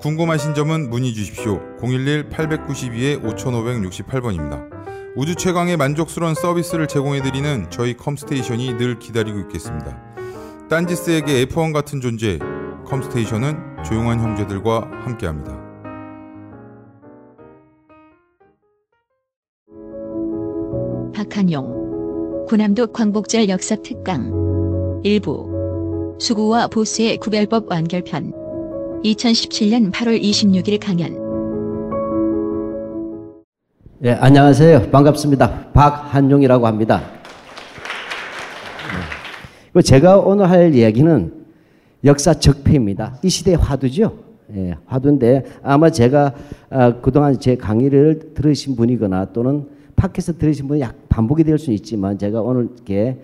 궁금하신 점은 문의 주십시오. 011-892-5568번입니다. 우주 최강의 만족스러운 서비스를 제공해드리는 저희 컴스테이션이 늘 기다리고 있겠습니다. 딴지스에게 F1 같은 존재, 컴스테이션은 조용한 형제들과 함께합니다. 박한용 군함도 광복절 역사 특강 일부 수구와 보스의 구별법 완결편 2017년 8월 26일 강연 예, 안녕하세요. 반갑습니다. 박한용이라고 합니다. 예. 제가 오늘 할 이야기는 역사 적폐입니다. 이 시대의 화두죠. 예, 화두인데 아마 제가 아, 그동안 제 강의를 들으신 분이거나 또는 팟캐스트 들으신 분이 약 반복이 될 수는 있지만 제가 오늘 이렇게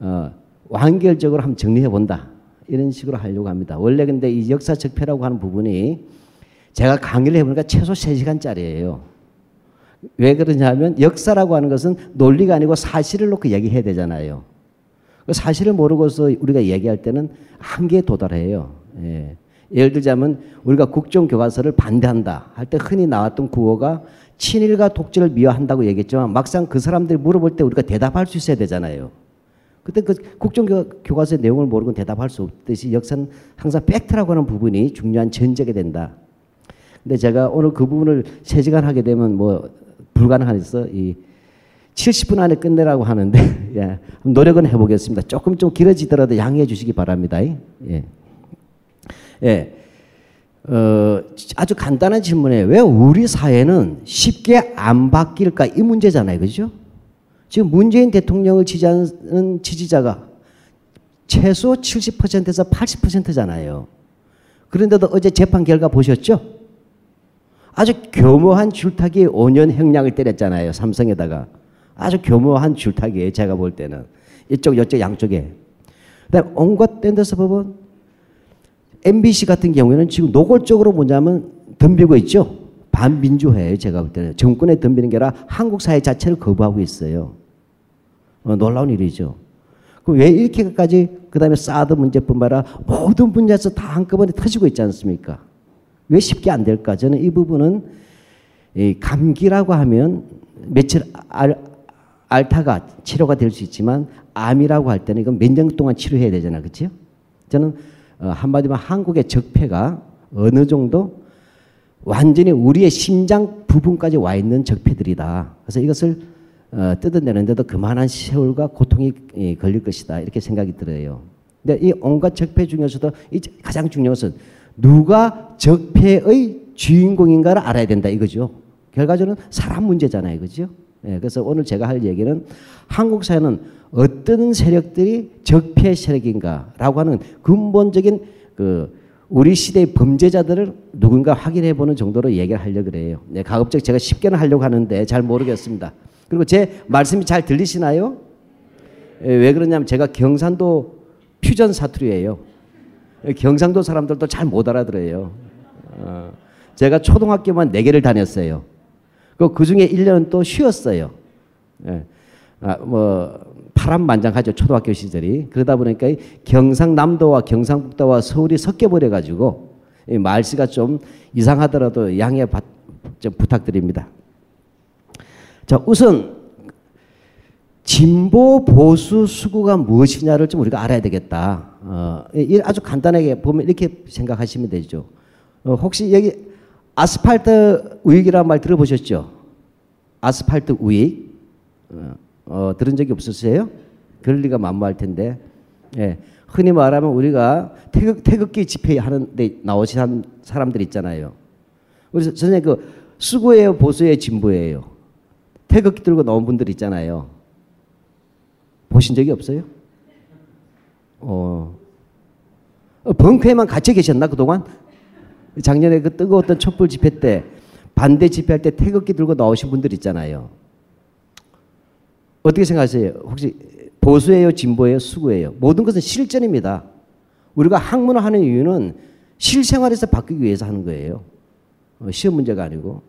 어, 완결적으로 한번 정리해 본다. 이런 식으로 하려고 합니다. 원래 근데 이 역사 적폐라고 하는 부분이 제가 강의를 해보니까 최소 3시간짜리예요. 왜 그러냐면 역사라고 하는 것은 논리가 아니고 사실을 놓고 얘기해야 되잖아요. 그 사실을 모르고서 우리가 얘기할 때는 한계에 도달해요. 예. 예를 들자면 우리가 국정교과서를 반대한다 할 때 흔히 나왔던 구호가 친일과 독재를 미화한다고 얘기했지만 막상 그 사람들이 물어볼 때 우리가 대답할 수 있어야 되잖아요. 그때 그 국정교과서의 내용을 모르고 대답할 수 없듯이 역사는 항상 팩트라고 하는 부분이 중요한 전제가 된다. 근데 제가 오늘 그 부분을 세 시간 하게 되면 뭐 불가능하서 이 70분 안에 끝내라고 하는데 예, 노력은 해보겠습니다. 조금 좀 길어지더라도 양해해 주시기 바랍니다. 예. 예. 어, 아주 간단한 질문에 왜 우리 사회는 쉽게 안 바뀔까 이 문제잖아요. 그죠? 지금 문재인 대통령을 지지하는 지지자가 최소 70%에서 80%잖아요. 그런데도 어제 재판 결과 보셨죠? 아주 교묘한 줄타기 5년 행량을 때렸잖아요. 삼성에다가. 아주 교묘한 줄타기예요. 제가 볼 때는. 이쪽, 이쪽, 양쪽에. 그다음 온갖 댄더스 법은 MBC 같은 경우에는 지금 노골적으로 뭐냐면 덤비고 있죠. 반민주화예요. 제가 볼 때는. 정권에 덤비는 게 아니라 한국 사회 자체를 거부하고 있어요. 어, 놀라운 일이죠. 왜 이렇게까지 그 다음에 사드 문제뿐만 아니라 모든 분야에서 다 한꺼번에 터지고 있지 않습니까? 왜 쉽게 안 될까? 저는 이 부분은 이 감기라고 하면 며칠 알, 알타가 치료가 될 수 있지만 암이라고 할 때는 이건 몇 년 동안 치료해야 되잖아. 그렇죠? 저는 어, 한마디로 한국의 적폐가 어느 정도 완전히 우리의 심장 부분까지 와 있는 적폐들이다. 그래서 이것을 어, 뜯어내는데도 그만한 세월과 고통이 예, 걸릴 것이다. 이렇게 생각이 들어요. 근데 이 온갖 적폐 중에서도 이 가장 중요한 것은 누가 적폐의 주인공인가를 알아야 된다 이거죠. 결과적으로는 사람 문제잖아요. 그죠? 예, 그래서 오늘 제가 할 얘기는 한국 사회는 어떤 세력들이 적폐 세력인가라고 하는 근본적인 그 우리 시대의 범죄자들을 누군가 확인해 보는 정도로 얘기를 하려고 그래요. 네, 가급적 제가 쉽게는 하려고 하는데 잘 모르겠습니다. 그리고 제 말씀이 잘 들리시나요? 예, 왜 그러냐면 제가 경산도 퓨전 사투리예요. 경상도 사람들도 잘 못 알아들어요. 어, 제가 초등학교만 4개를 다녔어요. 그, 그 중에 1년은 또 쉬었어요. 예. 아, 뭐, 파란만장하죠. 초등학교 시절이. 그러다 보니까 경상남도와 경상북도와 서울이 섞여버려 가지고 말씨가 좀 이상하더라도 양해 받, 좀 부탁드립니다. 자, 우선 진보 보수 수구가 무엇이냐를 좀 우리가 알아야 되겠다. 어, 아주 간단하게 보면 이렇게 생각하시면 되죠. 어, 혹시 여기 아스팔트 우익이라는 말 들어보셨죠? 아스팔트 우익 어, 어, 들은 적이 없으세요? 그럴 리가 만무할 텐데. 예. 흔히 말하면 우리가 태극, 태극기 집회하는데 나오신 사람들 있잖아요. 우리 선생님 그 수구예요, 보수예요, 진보예요. 태극기 들고 나온 분들 있잖아요. 보신 적이 없어요? 어. 벙커에만 갇혀 계셨나, 그동안? 작년에 그 뜨거웠던 촛불 집회 때 반대 집회할 때 태극기 들고 나오신 분들 있잖아요. 어떻게 생각하세요? 혹시 보수예요, 진보예요, 수구예요? 모든 것은 실전입니다. 우리가 학문을 하는 이유는 실생활에서 바뀌기 위해서 하는 거예요. 어, 시험 문제가 아니고.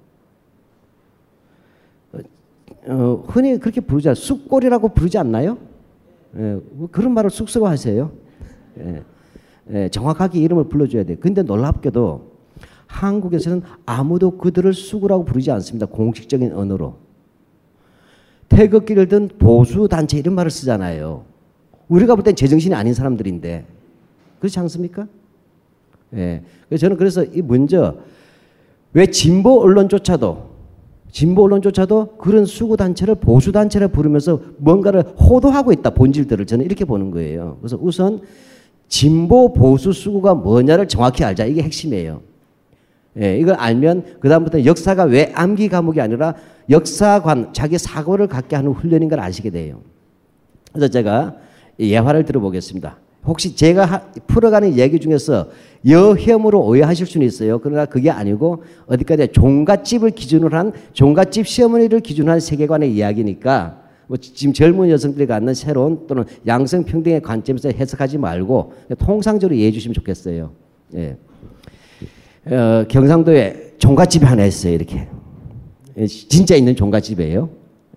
어, 흔히 그렇게 부르지 않아요. 쑥골이라고 부르지 않나요? 예, 뭐 그런 말을 쑥스러워 하세요. 예, 예, 정확하게 이름을 불러줘야 돼요. 근데 놀랍게도 한국에서는 아무도 그들을 쑥이라고 부르지 않습니다. 공식적인 언어로. 태극기를 든 보수 단체 이런 말을 쓰잖아요. 우리가 볼 땐 제정신이 아닌 사람들인데 그렇지 않습니까? 예. 저는 그래서 이 먼저 왜 진보 언론조차도 진보 언론조차도 그런 수구 단체를 보수 단체를 부르면서 뭔가를 호도하고 있다 본질들을 저는 이렇게 보는 거예요. 그래서 우선 진보 보수 수구가 뭐냐를 정확히 알자 이게 핵심이에요. 예, 이걸 알면 그 다음부터 역사가 왜 암기 과목이 아니라 역사관 자기 사고를 갖게 하는 훈련인 걸 아시게 돼요. 그래서 제가 예화를 들어보겠습니다. 혹시 제가 하, 풀어가는 얘기 중에서 여혐으로 오해하실 수는 있어요. 그러나 그게 아니고 어디까지 종갓집을 기준으로 한 종갓집 시어머니를 기준으로 한 세계관의 이야기니까 뭐 지금 젊은 여성들이 갖는 새로운 또는 양성평등의 관점에서 해석하지 말고 통상적으로 이해해 주시면 좋겠어요. 예. 어, 경상도에 종갓집이 하나 있어요. 이렇게 예, 진짜 있는 종갓집이에요.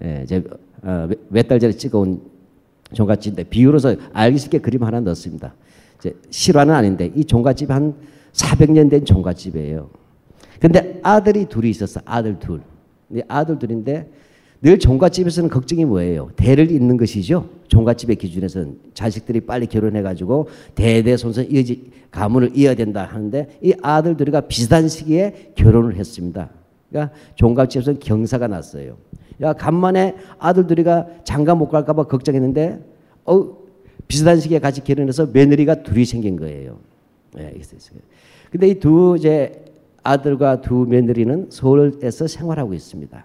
예, 제가 어, 몇달 전에 찍어온 종갓집인데 비유로서 알기 쉽게 그림 하나 넣었습니다. 이제 실화는 아닌데 이 종갓집 한 400년 된 종갓집이에요. 근데 아들이 둘이 있었어. 아들 둘. 아들 둘인데 늘 종갓집에서는 걱정이 뭐예요? 대를 잇는 것이죠. 종갓집의 기준에서는 자식들이 빨리 결혼해가지고 대대손손 이어지 가문을 이어야 된다 하는데 이 아들 둘이가 비슷한 시기에 결혼을 했습니다. 그러니까 종갓집에서 경사가 났어요. 야 간만에 아들 둘이가 장가 못 갈까봐 걱정했는데 어 비슷한 시기에 같이 결혼해서 며느리가 둘이 생긴 거예요. 네, 근데 이 두 이제 아들과 두 며느리는 서울에서 생활하고 있습니다.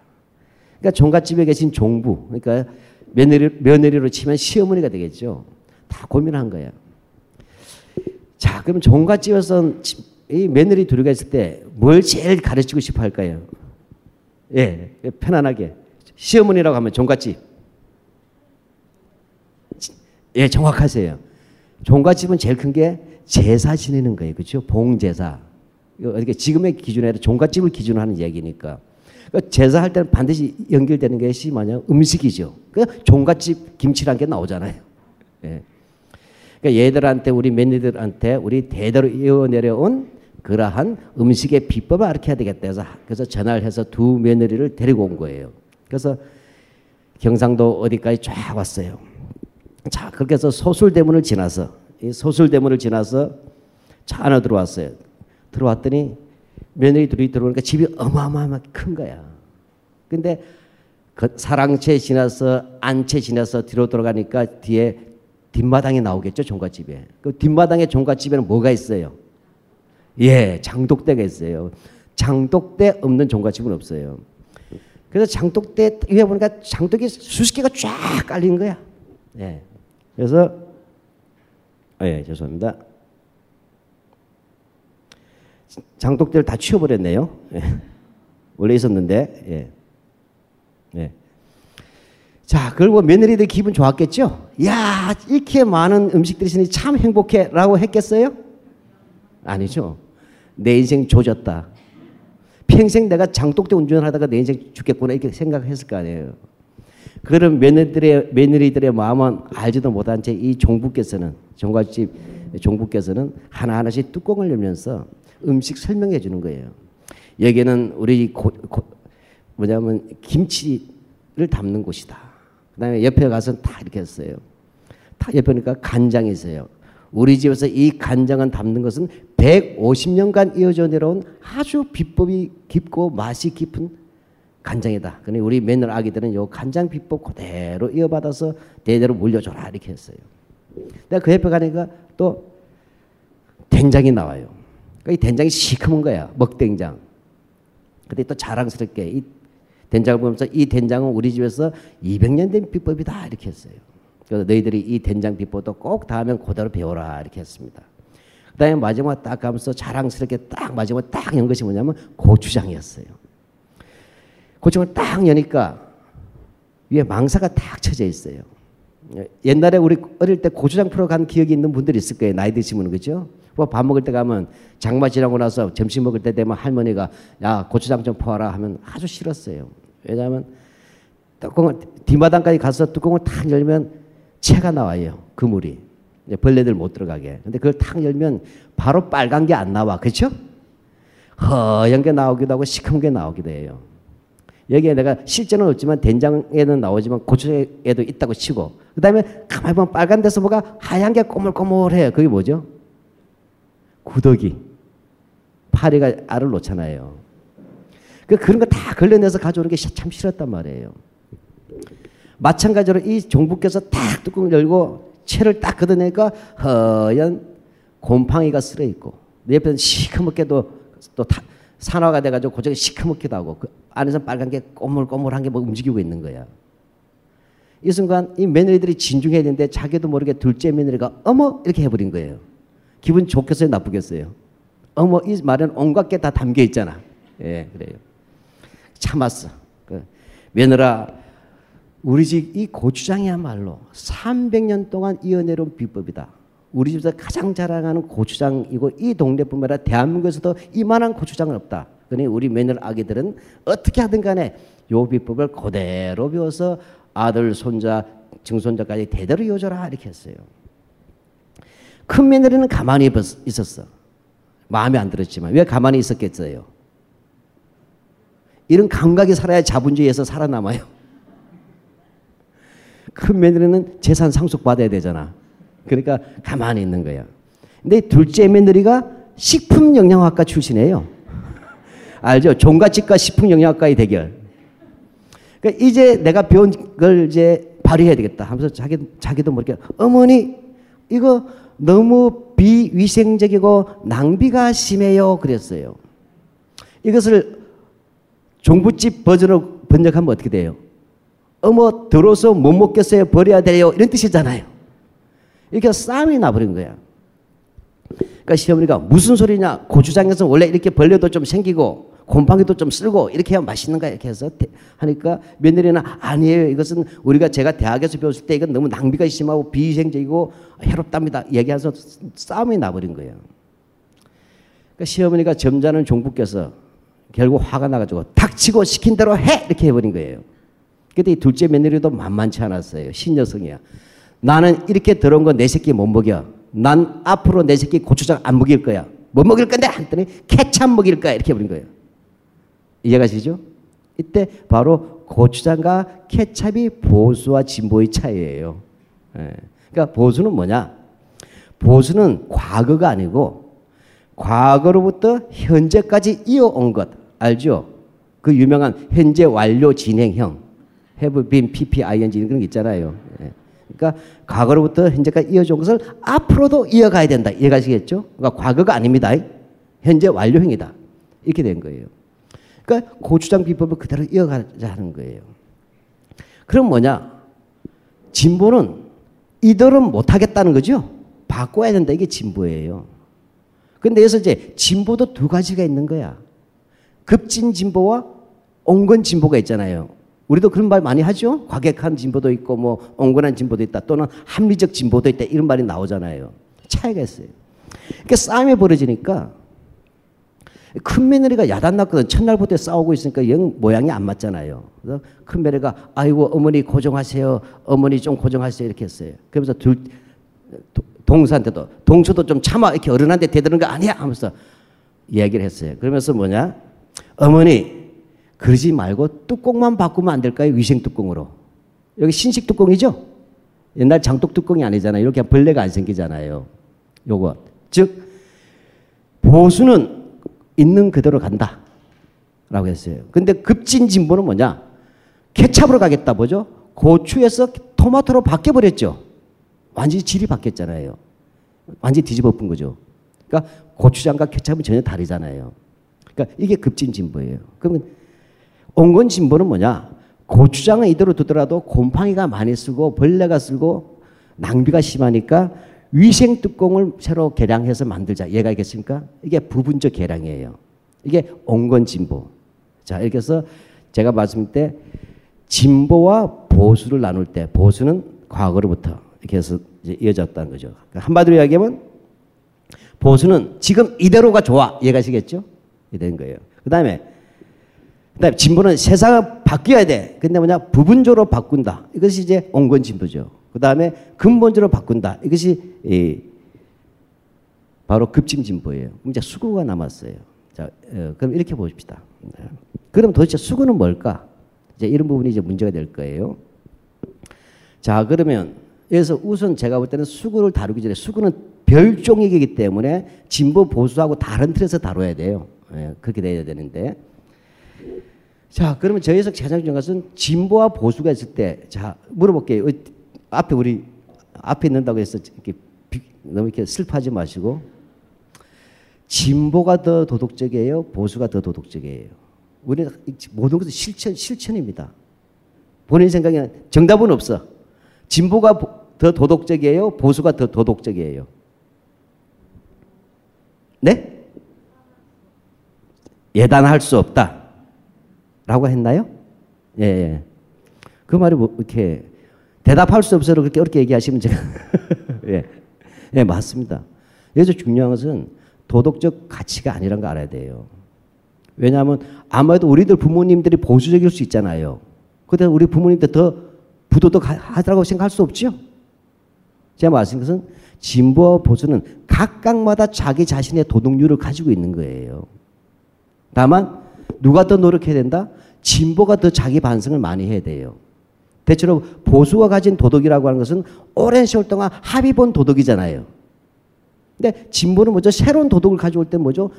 그러니까 종갓집에 계신 종부, 그러니까 며느리, 며느리로 치면 시어머니가 되겠죠. 다 고민한 거예요. 자, 그럼 종갓집에서 이 며느리 둘이가 있을 때 뭘 제일 가르치고 싶어 할까요? 예, 편안하게. 시어머니라고 하면 종갓집. 예, 정확하세요. 종갓집은 제일 큰 게 제사 지내는 거예요. 그렇죠? 봉제사. 이게 지금의 기준에 종갓집을 기준으로 하는 얘기니까. 그러니까 제사할 때는 반드시 연결되는 것이 뭐냐? 음식이죠. 그 종갓집 김치란 게 나오잖아요. 예. 그러니까 얘들한테 우리 며느리들한테 우리 대대로 이어내려온 그러한 음식의 비법을 알려야 되겠다 해서 그래서 전화를 해서 두 며느리를 데리고 온 거예요. 그래서 경상도 어디까지 쫙 왔어요. 자 그렇게 해서 소술대문을 지나서 이 소술대문을 지나서 차 안으로 들어왔어요. 들어왔더니 며느리 둘이 들어오니까 집이 어마어마하게 큰 거야. 근데 그 사랑채 지나서 안채 지나서 뒤로 돌아가니까 뒤에 뒷마당에 나오겠죠 종갓집에. 그 뒷마당에 종갓집에는 뭐가 있어요? 예, 장독대가 있어요. 장독대 없는 종갓집은 없어요. 그래서 장독대 위에 보니까 장독이 수십 개가 쫙 깔린 거야. 예. 그래서 예, 죄송합니다. 장독대를 다 치워버렸네요. 예. 원래 있었는데. 예. 예. 자, 그리고 며느리들 기분 좋았겠죠? 야, 이렇게 많은 음식들이 있으니 참 행복해. 라고 했겠어요? 아니죠. 내 인생 조졌다. 평생 내가 장독대 운전하다가 내 인생 죽겠구나. 이렇게 생각했을 거 아니에요. 그런 며느리들의, 며느리들의 마음은 알지도 못한 채 이 종부께서는, 종갓집 종부께서는 하나하나씩 뚜껑을 열면서 음식 설명해 주는 거예요. 여기는 우리 고, 고, 뭐냐면 김치를 담는 곳이다. 그 다음에 옆에 가서 다 이렇게 했어요. 다 옆에 보니까 간장이 있어요. 우리 집에서 이 간장을 담는 것은 150년간 이어져 내려온 아주 비법이 깊고 맛이 깊은 간장이다. 그러니 우리 맨날 아기들은 요 간장 비법 그대로 이어받아서 대대로 물려줘라 이렇게 했어요. 내가 그 옆에 가니까 또 된장이 나와요. 그러니까 이 된장이 시커먼 거야. 먹된장. 근데 또 자랑스럽게 이 된장을 보면서 이 된장은 우리 집에서 200년 된 비법이다 이렇게 했어요. 그래서 너희들이 이 된장 비법도 꼭 다음엔 그대로 배워라 이렇게 했습니다. 그다음에 마지막 딱 가면서 자랑스럽게 딱 마지막 딱 연 것이 뭐냐면 고추장이었어요. 고추장을 딱 여니까 위에 망사가 딱 쳐져 있어요. 옛날에 우리 어릴 때 고추장 풀어 간 기억이 있는 분들이 있을 거예요. 나이 드시면 그죠? 뭐밥 먹을 때 가면 장마 지나고 나서 점심 먹을 때 되면 할머니가 야 고추장 좀 퍼와라 하면 아주 싫었어요. 왜냐하면 뚜껑을 뒷마당까지 가서 뚜껑을 탁 열면 채가 나와요. 그물이 벌레들 못 들어가게. 근데 그걸 탁 열면 바로 빨간 게 안 나와. 그렇죠? 허연 게 나오기도 하고 시커먼 게 나오기도 해요. 여기에 내가 실제는 없지만 된장에는 나오지만 고추에도 있다고 치고 그 다음에 가만히 보면 빨간 데서 뭐가 하얀 게 꼬물꼬물해요. 그게 뭐죠? 구더기. 파리가 알을 놓잖아요. 그 그런 거 다 걸려내서 가져오는 게 참 싫었단 말이에요. 마찬가지로 이 종부께서 딱 뚜껑을 열고 채를 딱 걷어내니까 허연 곰팡이가 쓸어 있고 옆에는 시커멓게도 또 타, 산화가 돼가지고 고정이 시커멓기도 하고 그 안에서 빨간 게 꼬물꼬물한 게 뭐 움직이고 있는 거야. 이 순간 이 며느리들이 진중해야 되는데 자기도 모르게 둘째 며느리가 어머 이렇게 해버린 거예요. 기분 좋겠어요, 나쁘겠어요? 어머 이 말은 온갖 게 다 담겨 있잖아. 예, 그래요. 참았어. 그 며느라 우리 집 이 고추장이야말로 300년 동안 이어내려온 비법이다. 우리 집에서 가장 자랑하는 고추장이고 이 동네뿐만 아니라 대한민국에서도 이만한 고추장은 없다. 그러니 우리 며느리 아기들은 어떻게 하든 간에 요 비법을 그대로 배워서 아들, 손자, 증손자까지 대대로 이어줘라 이렇게 했어요. 큰 며느리는 가만히 있었어. 마음에 안 들었지만 왜 가만히 있었겠어요? 이런 감각이 살아야 자본주의에서 살아남아요. 큰 며느리는 재산 상속 받아야 되잖아. 그러니까 가만히 있는 거야. 근데 둘째 며느리가 식품 영양학과 출신이에요. 알죠? 종갓집과 식품 영양학과의 대결. 그러니까 이제 내가 배운 걸 이제 발휘해야 되겠다 하면서 자기, 자기도 모르게 어머니 이거 너무 비위생적이고 낭비가 심해요. 그랬어요. 이것을 종부집 버전으로 번역하면 어떻게 돼요? 어머 들어서 못 먹겠어요. 버려야 돼요. 이런 뜻이잖아요. 이렇게 싸움이 나버린 거야. 그러니까 시어머니가 무슨 소리냐? 고추장에서 원래 이렇게 벌레도 좀 생기고 곰팡이도 좀 쓸고 이렇게 해야 맛있는 가 이렇게 해서 하니까 며느리는 아니에요. 이것은 우리가 제가 대학에서 배웠을 때 이건 너무 낭비가 심하고 비위생적이고 해롭답니다. 얘기해서 싸움이 나버린 거예요. 그러니까 시어머니가 점잖은 종부께서 결국 화가 나가지고 닥치고 시킨 대로 해 이렇게 해버린 거예요. 이 둘째 며느리도 만만치 않았어요. 신여성이야. 나는 이렇게 더러운 거 내 새끼 못 먹여. 난 앞으로 내 새끼 고추장 안 먹일 거야. 뭐 먹일 건데? 했더니 케찹 먹일 거야. 이렇게 해버린 거예요. 이해가시죠? 이때 바로 고추장과 케찹이 보수와 진보의 차이예요. 예. 그러니까 보수는 뭐냐? 보수는 과거가 아니고 과거로부터 현재까지 이어온 것 알죠? 그 유명한 현재 완료 진행형 have been, pp, ing 그런 게 있잖아요. 예. 그러니까 과거로부터 현재까지 이어진 것을 앞으로도 이어가야 된다. 이해가시겠죠? 그러니까 과거가 아닙니다. 현재 완료형이다. 이렇게 된 거예요. 그러니까 고추장 비법을 그대로 이어가자 하는 거예요. 그럼 뭐냐? 진보는 이대로 못하겠다는 거죠. 바꿔야 된다. 이게 진보예요. 근데 여기서 이제 진보도 두 가지가 있는 거야. 급진 진보와 온건 진보가 있잖아요. 우리도 그런 말 많이 하죠. 과격한 진보도 있고 뭐 온건한 진보도 있다. 또는 합리적 진보도 있다. 이런 말이 나오잖아요. 차이가 있어요. 그러니까 싸움이 벌어지니까 큰 며느리가 야단 났거든. 첫날부터 싸우고 있으니까 영 모양이 안 맞잖아요. 그래서 큰 며느리가 아이고 어머니 고정하세요. 어머니 좀 고정하세요. 이렇게 했어요. 그러면서 둘 동수한테도 동수도 좀 참아 이렇게 어른한테 대드는 거 아니야 하면서 얘기를 했어요. 그러면서 뭐냐? 어머니 그러지 말고 뚜껑만 바꾸면 안 될까요? 위생 뚜껑으로. 여기 신식 뚜껑이죠? 옛날 장독 뚜껑이 아니잖아요. 이렇게 벌레가 안 생기잖아요. 요거. 즉 보수는 있는 그대로 간다. 라고 했어요. 근데 급진 진보는 뭐냐? 케찹으로 가겠다 보죠? 고추에서 토마토로 바뀌어버렸죠. 완전히 질이 바뀌었잖아요. 완전히 뒤집어 엎은 거죠. 그러니까 고추장과 케찹은 전혀 다르잖아요. 그러니까 이게 급진 진보예요. 그러면 온건 진보는 뭐냐? 고추장은 이대로 두더라도 곰팡이가 많이 쓰고 벌레가 쓰고 낭비가 심하니까 위생 뚜껑을 새로 개량해서 만들자. 얘가 있겠습니까? 이게 부분적 개량이에요. 이게 온건 진보. 자, 이렇게 해서 제가 말씀드릴 때 진보와 보수를 나눌 때 보수는 과거로부터 이렇게 해서 이어졌다는 거죠. 그러니까 한마디로 이야기하면 보수는 지금 이대로가 좋아. 이해가시겠죠? 이된 거예요. 그 다음에 그다음에 진보는 세상을 바뀌어야 돼. 근데 뭐냐 부분적으로 바꾼다. 이것이 이제 온건 진보죠. 그 다음에 근본적으로 바꾼다. 이것이 이 바로 급진 진보예요. 이제 수구가 남았어요. 자, 어, 그럼 이렇게 보십시다. 네. 그럼 도대체 수구는 뭘까? 이제 이런 부분이 이제 문제가 될 거예요. 자, 그러면 여기서 우선 제가 볼 때는 수구를 다루기 전에 수구는 별종이기 때문에 진보 보수하고 다른 틀에서 다뤄야 돼요. 예, 그렇게 돼야 되는데. 자, 그러면 저희에서 가장 중요한 것은 진보와 보수가 있을 때, 자, 물어볼게요. 어, 앞에 우리, 앞에 있는다고 해서 이렇게 비, 너무 이렇게 슬퍼하지 마시고, 진보가 더 도덕적이에요? 보수가 더 도덕적이에요? 우리는 모든 것은 실천, 실천입니다. 본인 생각에는 정답은 없어. 진보가 더 도덕적이에요? 보수가 더 도덕적이에요? 네? 예단할 수 없다. 라고 했나요? 예, 예. 그 말이 뭐, 이렇게, 대답할 수 없어서 그렇게 어렵게 얘기하시면 제가, 예. 예, 맞습니다. 여기서 중요한 것은 도덕적 가치가 아니라는 거 알아야 돼요. 왜냐하면 아마도 우리들 부모님들이 보수적일 수 있잖아요. 근데 우리 부모님들 더 부도덕하다고 생각할 수 없죠? 제가 말씀드린 것은 진보와 보수는 각각마다 자기 자신의 도덕률을 가지고 있는 거예요. 다만 누가 더 노력해야 된다? 진보가 더 자기 반성을 많이 해야 돼요. 대체로 보수가 가진 도덕이라고 하는 것은 오랜 세월 동안 합의 본 도덕이잖아요. 근데 진보는 뭐죠? 새로운 도덕을 가져올 때 뭐죠?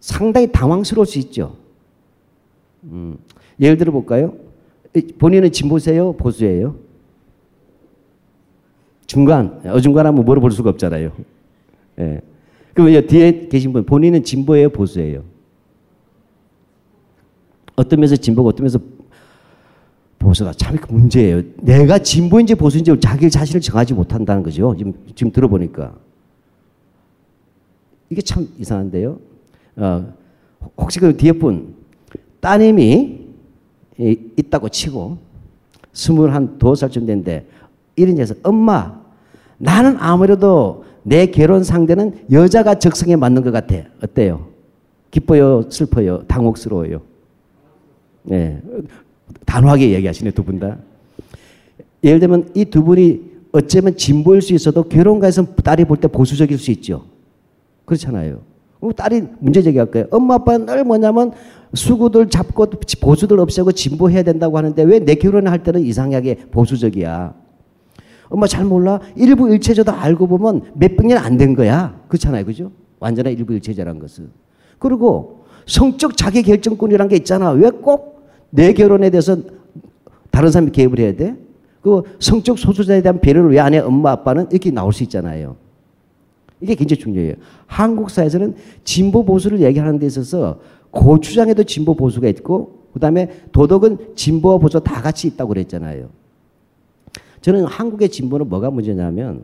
상당히 당황스러울 수 있죠. 음, 예를 들어 볼까요? 본인은 진보세요? 보수예요? 중간, 어중간하면 물어볼 수가 없잖아요. 예. 그럼 뒤에 계신 분, 본인은 진보예요? 보수예요? 어떤 면에서 진보고 어떤 면에서 보수가 참 문제예요. 내가 진보인지 보수인지 자기 자신을 정하지 못한다는 거죠. 지금, 지금 들어보니까. 이게 참 이상한데요. 어, 혹시 그 뒤에 분, 따님이 있다고 치고, 스물한 두 살쯤 됐는데, 이런 데서 엄마, 나는 아무래도 내 결혼 상대는 여자가 적성에 맞는 것 같아. 어때요? 기뻐요? 슬퍼요? 당혹스러워요? 네. 단호하게 얘기하시네, 두 분 다. 예를 들면 이 두 분이 어쩌면 진보일 수 있어도 결혼가에서 딸이 볼 때 보수적일 수 있죠. 그렇잖아요. 딸이 문제 제기할 거예요. 엄마 아빠는 늘 뭐냐면 수구들 잡고 보수들 없애고 진보해야 된다고 하는데 왜 내 결혼할 때는 이상하게 보수적이야. 엄마 잘 몰라? 일부 일체제도 알고 보면 몇백 년 안 된 거야. 그렇잖아요. 그죠? 완전한 일부 일체제란 것은. 그리고 성적 자기 결정권이란 게 있잖아. 왜 꼭 내 결혼에 대해서 다른 사람이 개입을 해야 돼? 그 성적 소수자에 대한 배려를 왜 안 해? 엄마 아빠는 이렇게 나올 수 있잖아요. 이게 굉장히 중요해요. 한국 사회에서는 진보 보수를 얘기하는 데 있어서 고추장에도 진보 보수가 있고 그다음에 도덕은 진보와 보수 다 같이 있다고 그랬잖아요. 저는 한국의 진보는 뭐가 문제냐면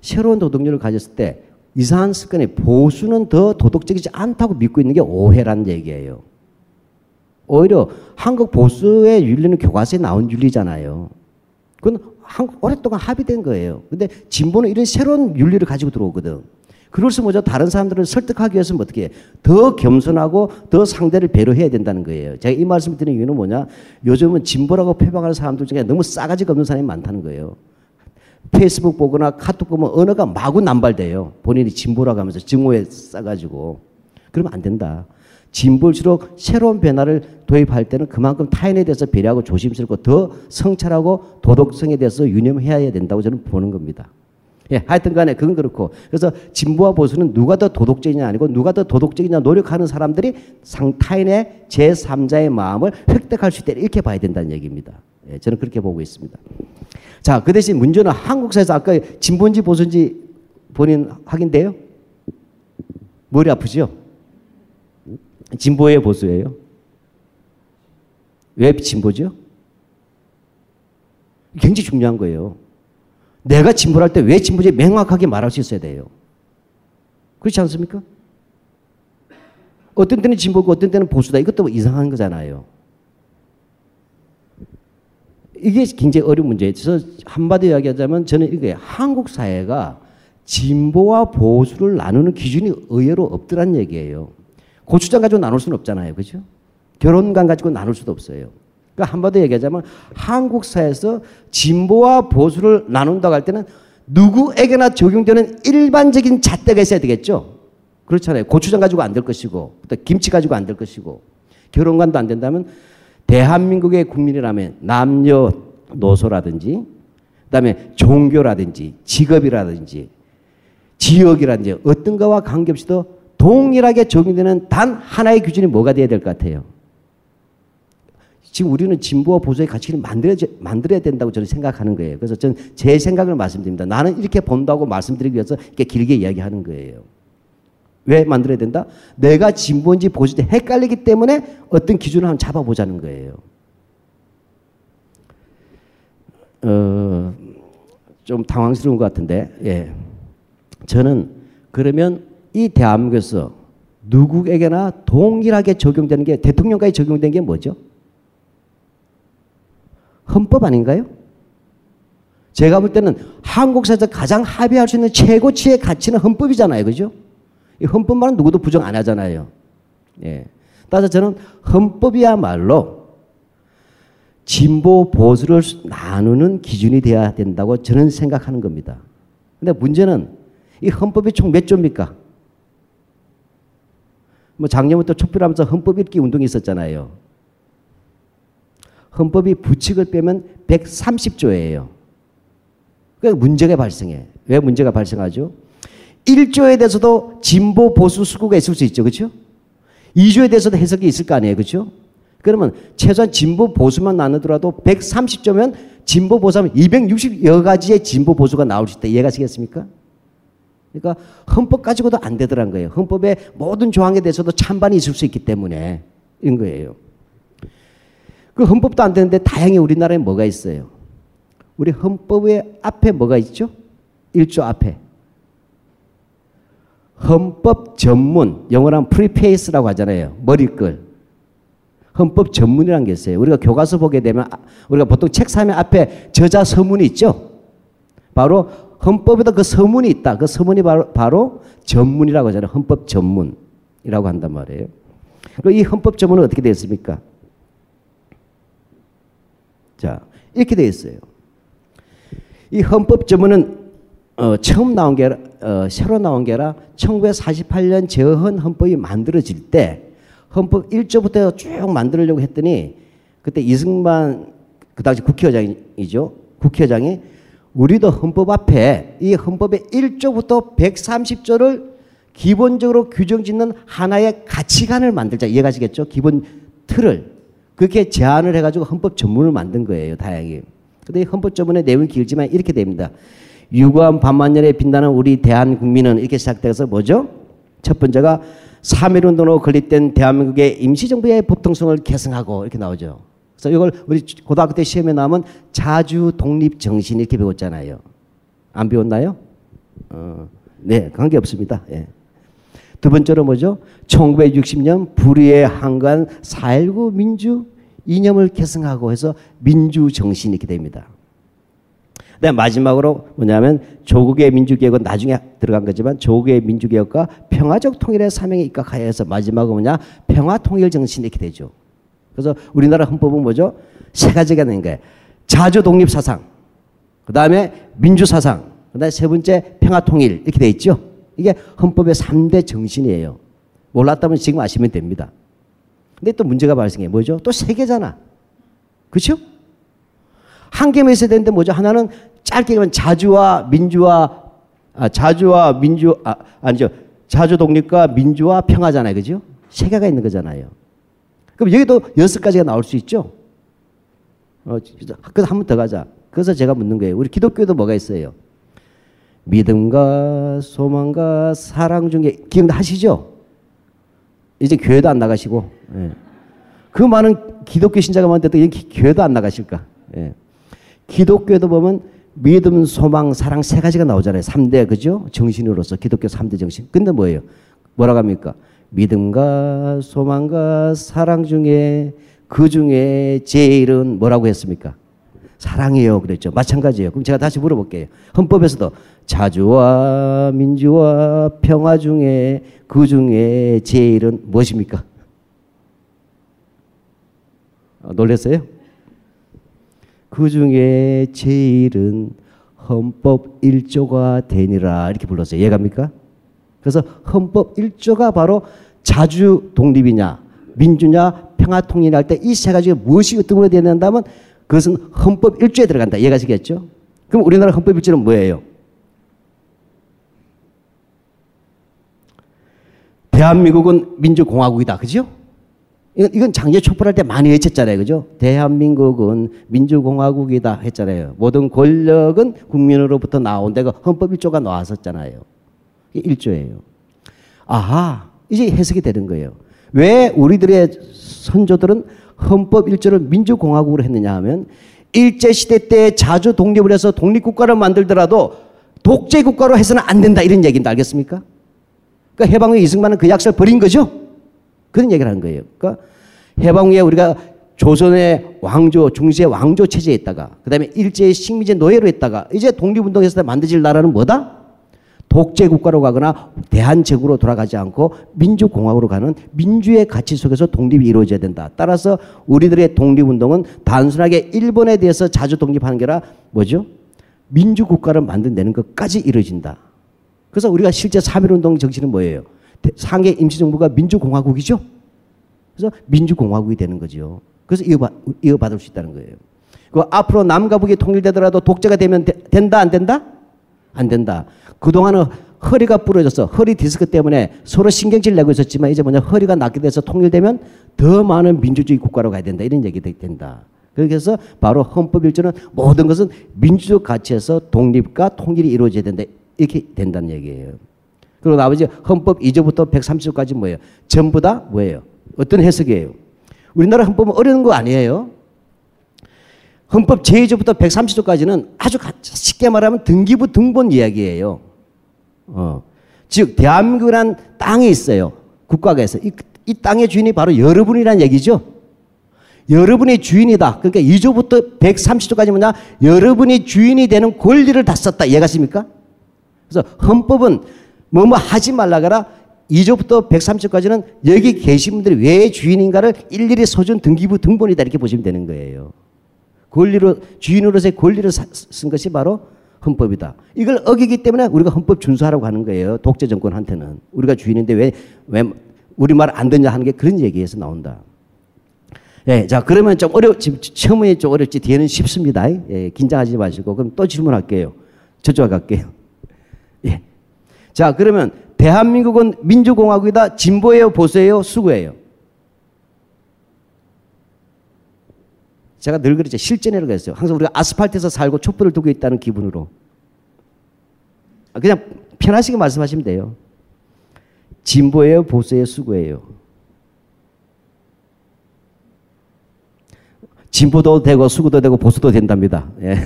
새로운 도덕률을 가졌을 때 이상한 습관이 보수는 더 도덕적이지 않다고 믿고 있는 게 오해란 얘기예요. 오히려 한국 보수의 윤리는 교과서에 나온 윤리잖아요. 그건 한국 오랫동안 합의된 거예요. 근데 진보는 이런 새로운 윤리를 가지고 들어오거든. 그럴수 뭐죠? 다른 사람들을 설득하기 위해서는 어떻게 해? 더 겸손하고 더 상대를 배려해야 된다는 거예요. 제가 이 말씀을 드리는 이유는 뭐냐? 요즘은 진보라고 표방하는 사람들 중에 너무 싸가지가 없는 사람이 많다는 거예요. 페이스북 보거나 카톡 보면 언어가 마구 남발돼요. 본인이 진보라고 하면서 증오에 싸가지고. 그러면 안 된다. 진보일수록 새로운 변화를 도입할 때는 그만큼 타인에 대해서 배려하고 조심스럽고 더 성찰하고 도덕성에 대해서 유념해야 된다고 저는 보는 겁니다. 예, 하여튼 간에 그건 그렇고. 그래서 진보와 보수는 누가 더 도덕적이냐 아니고 누가 더 도덕적이냐 노력하는 사람들이 상, 타인의 제3자의 마음을 획득할 수 있다. 이렇게 봐야 된다는 얘기입니다. 예, 저는 그렇게 보고 있습니다. 자, 그 대신 문제는 한국사에서 아까 진보인지 보수인지 본인 확인돼요? 머리 아프죠? 진보예요, 보수예요? 왜 진보죠? 굉장히 중요한 거예요. 내가 진보할 때 왜 진보지 명확하게 말할 수 있어야 돼요. 그렇지 않습니까? 어떤 때는 진보고 어떤 때는 보수다. 이것도 이상한 거잖아요. 이게 굉장히 어려운. 그래서 한마디 이야기하자면 저는 이게 한국 사회가 진보와 보수를 나누는 기준이 의외로 없더란 얘기예요. 고추장 가지고 나눌 수는 없잖아요. 그죠? 결혼관 가지고 나눌 수도 없어요. 그러니까 한마디 얘기하자면 한국 사회에서 진보와 보수를 나눈다고 할 때는 누구에게나 적용되는 일반적인 잣대가 있어야 되겠죠. 그렇잖아요. 고추장 가지고 안 될 것이고, 또 김치 가지고 안 될 것이고, 결혼관도 안 된다면 대한민국의 국민이라면 남녀 노소라든지, 그다음에 종교라든지 직업이라든지 지역이라든지 어떤 거와 관계없이도 동일하게 적용되는 단 하나의 기준이 뭐가 돼야 될 것 같아요. 지금 우리는 진보와 보수의 가치를 만들어야, 만들어야 된다고 저는 생각하는 거예요. 그래서 저는 제 생각을 말씀드립니다. 나는 이렇게 본다고 말씀드리기 위해서 이렇게 길게 이야기하는 거예요. 왜 만들어야 된다? 내가 진보인지 보수인지 헷갈리기 때문에 어떤 기준을 한번 잡아보자는 거예요. 어, 좀 당황스러운 것 같은데, 예. 저는 그러면 이 대한민국에서 누구에게나 동일하게 적용되는 게 대통령까지 적용된 게 뭐죠? 헌법 아닌가요? 제가 볼 때는 한국 사회에서 가장 합의할 수 있는 최고치의 가치는 헌법이잖아요. 그죠? 이 헌법만은 누구도 부정 안 하잖아요. 예. 따라서 저는 헌법이야말로 진보 보수를 나누는 기준이 되어야 된다고 저는 생각하는 겁니다. 근데 문제는 이 헌법이 총 몇 조입니까? 뭐 작년부터 촛불하면서 헌법 읽기 운동이 있었잖아요. 헌법이 부칙을 빼면 130조예요. 그러니까 문제가 발생해. 왜 문제가 발생하죠? 1조에 대해서도 진보 보수 수구가 있을 수 있죠. 그렇죠? 2조에 대해서도 해석이 있을 거 아니에요. 그렇죠? 그러면 최소한 진보 보수만 나누더라도 130조면 진보 보수하면 260여 가지의 진보 보수가 나올 수 있다. 이해가시겠습니까? 그러니까 헌법 가지고도 안 되더란 거예요. 헌법의 모든 조항에 대해서도 찬반이 있을 수 있기 때문에 인 거예요. 그 헌법도 안 되는데 다행히 우리나라에 뭐가 있어요? 우리 헌법의 앞에 뭐가 있죠? 1조 앞에. 헌법 전문, 영어로 하면 preface라고 하잖아요. 머리글. 헌법 전문이라는 게 있어요. 우리가 교과서 보게 되면 아, 우리가 보통 책 사면 앞에 저자 서문이 있죠. 바로 헌법에도 그 서문이 있다. 그 서문이 바로, 바로 전문이라고 하잖아요. 헌법 전문이라고 한단 말이에요. 이 헌법 전문은 어떻게 되어 있습니까? 자, 이렇게 되어 있어요. 이 헌법 전문은 어, 처음 나온 게 어, 새로 나온 게 아니라 1948년 재헌 헌법이 만들어질 때 헌법 1조부터 쭉 만들려고 했더니 그때 이승만 그 당시 국회의장이죠. 국회의장이 우리도 헌법 앞에 이 헌법의 1조부터 130조를 기본적으로 규정 짓는 하나의 가치관을 만들자. 이해 가시겠죠? 기본 틀을. 그렇게 제안을 해가지고 헌법 전문을 만든 거예요. 다행히. 근데 헌법 전문의 내용이 길지만 이렇게 됩니다. 유구한 반만년에 빛나는 우리 대한국민은 이렇게 시작돼서 뭐죠? 첫 번째가 3.1운동으로 건립된 대한민국의 임시정부의 법통성을 계승하고 이렇게 나오죠. 그래서 이걸 우리 고등학교 때 시험에 나오면 자주 독립 정신 이렇게 배웠잖아요. 안 배웠나요? 어, 네, 관계 없습니다. 예. 두 번째로 뭐죠? 1960년 불의의 한간 4.19 민주 이념을 계승하고 해서 민주 정신이 이렇게 됩니다. 네, 마지막으로 뭐냐면 조국의 민주개혁은 나중에 들어간 거지만 조국의 민주개혁과 평화적 통일의 사명에 입각하여 해서 마지막은 뭐냐 평화통일 정신이 이렇게 되죠. 그래서 우리나라 헌법은 뭐죠? 세 가지가 있는 거예요. 자주 독립 사상, 그 다음에 민주 사상, 그 다음에 세 번째 평화 통일 이렇게 돼 있죠. 이게 헌법의 3대 정신이에요. 몰랐다면 지금 아시면 됩니다. 근데 또 문제가 발생해. 뭐죠? 또 세 개잖아. 그렇죠? 한 개만 있어야 되는데 뭐죠? 하나는 짧게 보면 자주와 민주와 아, 자주와 민주 아, 아니죠. 자주 독립과 민주와 평화잖아요. 그죠? 세 개가 있는 거잖아요. 그럼 여기도 여섯 가지가 나올 수 있죠? 어, 그래서 한 번 더 가자. 그래서 제가 묻는 거예요. 우리 기독교도 뭐가 있어요? 믿음과 소망과 사랑 중에 기억하시죠? 이제 교회도 안 나가시고 예. 그 많은 기독교 신자가 많은데도 교회도 안 나가실까? 예. 기독교도 보면 믿음, 소망, 사랑 세 가지가 나오잖아요. 3대 그죠? 정신으로서 기독교 3대 정신. 근데 뭐예요? 뭐라고 합니까? 믿음과 소망과 사랑 중에 그 중에 제일은 뭐라고 했습니까? 사랑해요. 그랬죠. 마찬가지예요. 그럼 제가 다시 물어볼게요. 헌법에서도 자주와 민주와 평화 중에 그 중에 제일은 무엇입니까? 어, 놀랐어요? 그 중에 제일은 헌법 1조가 되니라 이렇게 불렀어요. 이해갑니까? 그래서 헌법 1조가 바로 자주 독립이냐 민주냐 평화 통일할 때 이 세 가지가 무엇이 어떻게 되야 된다면 그것은 헌법 1조에 들어간다. 이해가시겠죠? 그럼 우리나라 헌법 1조는 뭐예요? 대한민국은 민주공화국이다. 그죠? 이건, 이건 장제 촛불할 때 많이 외쳤잖아요. 그죠? 대한민국은 민주공화국이다 했잖아요. 모든 권력은 국민으로부터 나온다고 헌법 1조가 나왔었잖아요. 이게 1조예요. 아하, 이제 해석이 되는 거예요. 왜 우리들의 선조들은 헌법 1조를 민주공화국으로 했느냐 하면 일제시대 때 자주 독립을 해서 독립국가를 만들더라도 독재국가로 해서는 안 된다 이런 얘기인데 알겠습니까? 그러니까 해방 후에 이승만은 그 약속을 버린 거죠? 그런 얘기를 하는 거예요. 그러니까 해방 후에 우리가 조선의 왕조, 중시의 왕조 체제에 있다가 그 다음에 일제의 식민지 노예로 있다가 이제 독립운동에서 만들어질 나라는 뭐다? 독재 국가로 가거나 대한제국으로 돌아가지 않고 민주공화국으로 가는 민주의 가치 속에서 독립이 이루어져야 된다. 따라서 우리들의 독립운동은 단순하게 일본에 대해서 자주 독립하는 게 아니라 뭐죠? 민주국가를 만들어내는 것까지 이루어진다. 그래서 우리가 실제 3.1운동 정신은 뭐예요? 상해 임시정부가 민주공화국이죠? 그래서 민주공화국이 되는 거죠. 그래서 이어받, 이어받을 수 있다는 거예요. 그 앞으로 남과 북이 통일되더라도 독재가 되면 되, 된다, 안 된다? 안 된다. 그동안은 허리가 부러져서 허리 디스크 때문에 서로 신경질 내고 있었지만 이제 뭐냐 허리가 낫게 돼서 통일되면 더 많은 민주주의 국가로 가야 된다. 이런 얘기 된다. 그래서 바로 헌법 일조는 모든 것은 민주적 가치에서 독립과 통일이 이루어져야 된다. 이렇게 된다는 얘기예요. 그리고 나머지 헌법 2조부터 130조까지 뭐예요? 전부 다 뭐예요? 어떤 해석이에요? 우리나라 헌법은 어려운 거 아니에요. 헌법 제2조부터 130조까지는 아주 쉽게 말하면 등기부 등본 이야기예요. 어. 즉 대한민국이란 땅이 있어요. 국가에서 이, 이 땅의 주인이 바로 여러분이란 얘기죠. 여러분이 주인이다. 그러니까 2조부터 130조까지 뭐냐? 여러분이 주인이 되는 권리를 다 썼다. 이해가십니까? 그래서 헌법은 뭐뭐 하지 말라가라 2조부터 130조까지는 여기 계신 분들이 왜 주인인가를 일일이 소준 등기부 등본이다. 이렇게 보시면 되는 거예요. 권리로 주인으로서의 권리를 쓴 것이 바로 헌법이다. 이걸 어기기 때문에 우리가 헌법 준수하라고 하는 거예요. 독재 정권한테는 우리가 주인인데 왜 왜 우리 말 안 듣냐 하는 게 그런 얘기에서 나온다. 예, 자 그러면 좀 어려 지금 처음에 좀 어렵지 뒤에는 쉽습니다. 예, 긴장하지 마시고 그럼 또 질문할게요. 저쪽 갈게요. 예. 자 그러면 대한민국은 민주공화국이다. 진보예요, 보수예요, 수구예요. 제가 늘 그랬죠. 실전이라고 했어요. 항상 우리가 아스팔트에서 살고 촛불을 두고 있다는 기분으로. 아, 그냥 편하시게 말씀하시면 돼요. 진보예요, 보수예요, 수구예요. 진보도 되고 수구도 되고 보수도 된답니다. 예.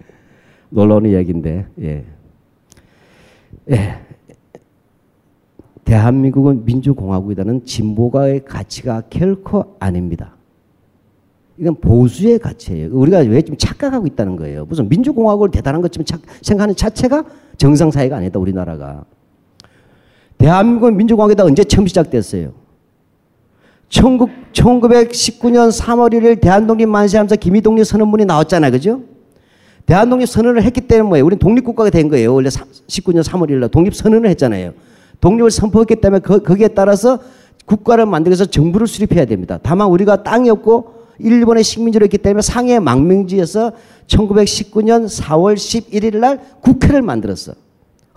놀라운 이야기인데. 예. 예. 대한민국은 민주공화국이라는 진보가의 가치가 결코 아닙니다. 이건 보수의 가치예요. 우리가 왜 좀 착각하고 있다는 거예요. 무슨 민주공화국을 대단한 것처럼 착, 생각하는 자체가 정상사회가 아니다, 우리나라가. 대한민국은 민주공화국이 언제 처음 시작됐어요? 19, 1919년 3월 1일 대한독립 만세하면서 김희독립 선언문이 나왔잖아요. 그죠? 대한독립 선언을 했기 때문에 뭐예요? 우리는 독립국가가 된 거예요. 원래 19년 3월 1일 독립 선언을 했잖아요. 독립을 선포했기 때문에 그, 거기에 따라서 국가를 만들기 위해서 정부를 수립해야 됩니다. 다만 우리가 땅이 없고 일본의 식민지로 했기 때문에 상해 망명지에서 1919년 4월 11일 날 국회를 만들었어.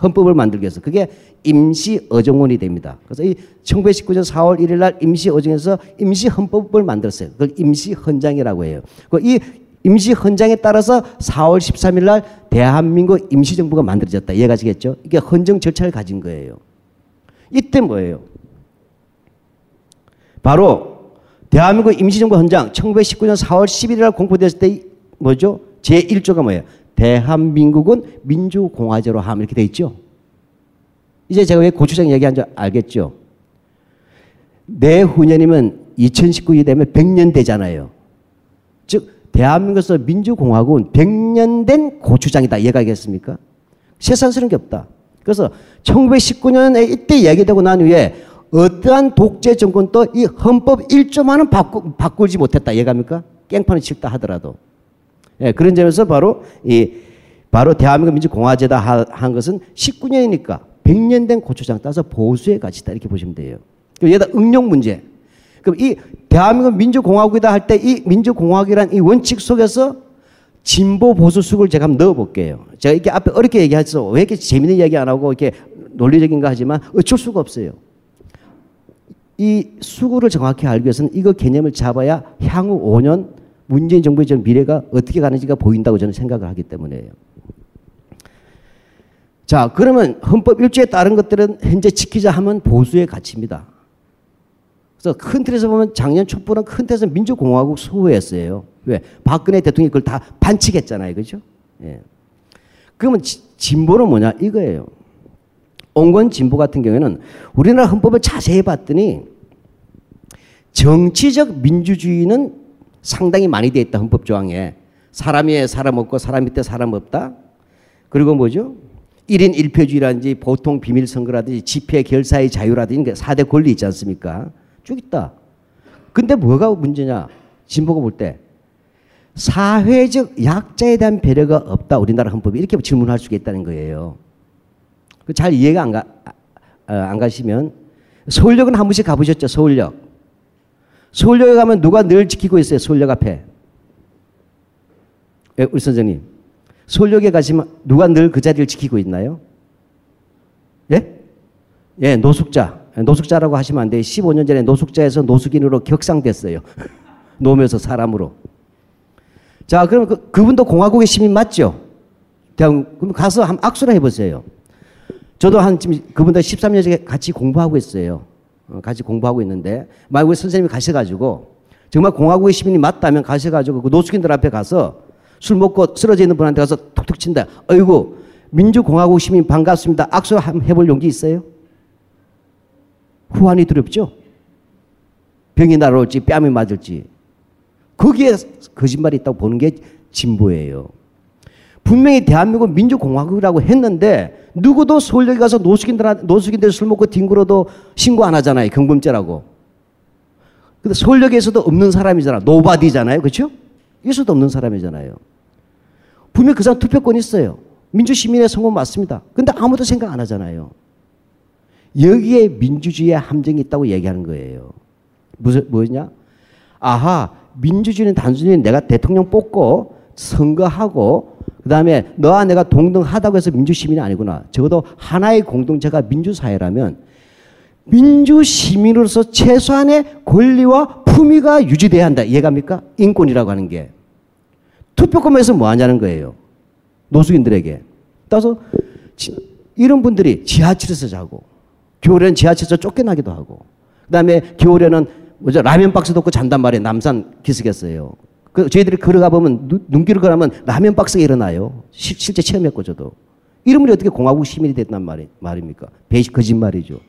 헌법을 만들기 위해서. 그게 임시 어정원이 됩니다. 그래서 이 1919년 4월 1일 날 임시 어정에서 임시 헌법을 만들었어요. 그걸 임시 헌장이라고 해요. 이 임시 헌장에 따라서 4월 13일 날 대한민국 임시 정부가 만들어졌다. 이해가 시겠죠? 이게 헌정 절차를 가진 거예요. 이때 뭐예요? 바로 대한민국 임시정부 헌장 1919년 4월 11일 날 공포됐을 때 뭐죠? 제1조가 뭐예요? 대한민국은 민주공화제로 함 이렇게 돼 있죠. 이제 제가 왜 고추장 얘기한 줄 알겠죠? 내후년이면 2019이 되면 100년 되잖아요. 즉 대한민국에서 민주공화국은 100년 된 고추장이다. 이해가 겠습니까? 세상스러운 게 없다. 그래서 1919년에 이때 얘기되고 난 후에 어떠한 독재 정권도 이 헌법 1조만은 바꾸, 바꾸지 못했다. 이해갑니까? 깽판을 칠다 하더라도. 예, 그런 점에서 바로 이 바로 대한민국 민주공화제다 한 것은 19년이니까 100년 된 고추장 따서 보수의 가치다 이렇게 보시면 돼요. 얘다 응용 문제. 그럼 이 대한민국 민주공화국이다 할 때 이 민주공화국이란 이 원칙 속에서 진보 보수 숙을 제가 한번 넣어 볼게요. 제가 이렇게 앞에 어렵게 얘기해서 왜 이렇게 재밌는 얘기 안 하고 이렇게 논리적인가 하지만 어쩔 수가 없어요. 이 수구를 정확히 알기 위해서는 이거 개념을 잡아야 향후 5년 문재인 정부의 전 미래가 어떻게 가는지가 보인다고 저는 생각을 하기 때문에요. 자, 그러면 헌법 일조에 따른 것들은 현재 지키자 하면 보수의 가치입니다. 그래서 큰 틀에서 보면 작년 촛불은 큰 틀에서 민주공화국 수호였어요. 왜? 박근혜 대통령이 그걸 다 반칙했잖아요. 그죠? 예. 그러면 지, 진보는 뭐냐? 이거예요. 온건 진보 같은 경우에는 우리나라 헌법을 자세히 봤더니 정치적 민주주의는 상당히 많이 되어 있다. 헌법 조항에. 사람 이 사람 없고 사람 밑에 사람 없다. 그리고 뭐죠? 1인 1표주의라든지 보통 비밀 선거라든지 집회 결사의 자유라든지 4대 권리 있지 않습니까? 쭉 있다. 근데 뭐가 문제냐? 진보가 볼 때. 사회적 약자에 대한 배려가 없다. 우리나라 헌법이 이렇게 질문할 수 있다는 거예요. 그잘 이해가 안, 가, 어, 안 가시면 서울역은 한 번씩 가보셨죠? 서울역. 서울역에 가면 누가 늘 지키고 있어요? 서울역 앞에. 예, 우리 선생님. 서울역에 가시면 누가 늘 그 자리를 지키고 있나요? 예? 예, 노숙자. 노숙자라고 하시면 안 돼요. 15년 전에 노숙자에서 노숙인으로 격상됐어요. 노면서 사람으로. 자, 그럼 그, 그분도 공화국의 시민 맞죠? 그럼 가서 한번 악수를 해보세요. 저도 한 지금 그분들 13년 전에 같이 공부하고 있어요. 어, 같이 공부하고 있는데, 만약 에 선생님이 가셔가지고, 정말 공화국의 시민이 맞다면 가셔가지고 그 노숙인들 앞에 가서 술 먹고 쓰러져 있는 분한테 가서 툭툭 친다. 어이구, 민주공화국 시민 반갑습니다. 악수 해볼 용기 있어요? 후환이 두렵죠? 병이 날아올지 뺨이 맞을지. 거기에 거짓말이 있다고 보는 게 진보예요. 분명히 대한민국 민주공화국이라고 했는데 누구도 서울역에 가서 노숙인들, 노숙인들 술 먹고 뒹굴어도 신고 안 하잖아요. 경범죄라고. 근데 서울역에서도 없는 사람이잖아. nobody잖아요. 그렇죠? 있어도 없는 사람이잖아요. 분명 그 사람 투표권 있어요. 민주시민의 선거 맞습니다. 근데 아무도 생각 안 하잖아요. 여기에 민주주의의 함정이 있다고 얘기하는 거예요. 무슨, 뭐냐? 아하, 민주주의는 단순히 내가 대통령 뽑고 선거하고 그 다음에 너와 내가 동등하다고 해서 민주시민이 아니구나. 적어도 하나의 공동체가 민주사회라면 민주시민으로서 최소한의 권리와 품위가 유지돼야 한다. 이해갑니까? 인권이라고 하는 게. 투표권에서 뭐 하냐는 거예요. 노숙인들에게. 따라서 이런 분들이 지하철에서 자고 겨울에는 지하철에서 쫓겨나기도 하고 그 다음에 겨울에는 뭐죠 라면 박스도 없고 잔단 말이에요. 남산 기슭했어요. 그 저희들이 걸어가 보면 눈길을 걸어가면 라면 박스가 일어나요. 시, 실제 체험했고 저도. 분이 어떻게 공화국 시민이 됐단 말이, 말입니까? 배식 거짓말이죠.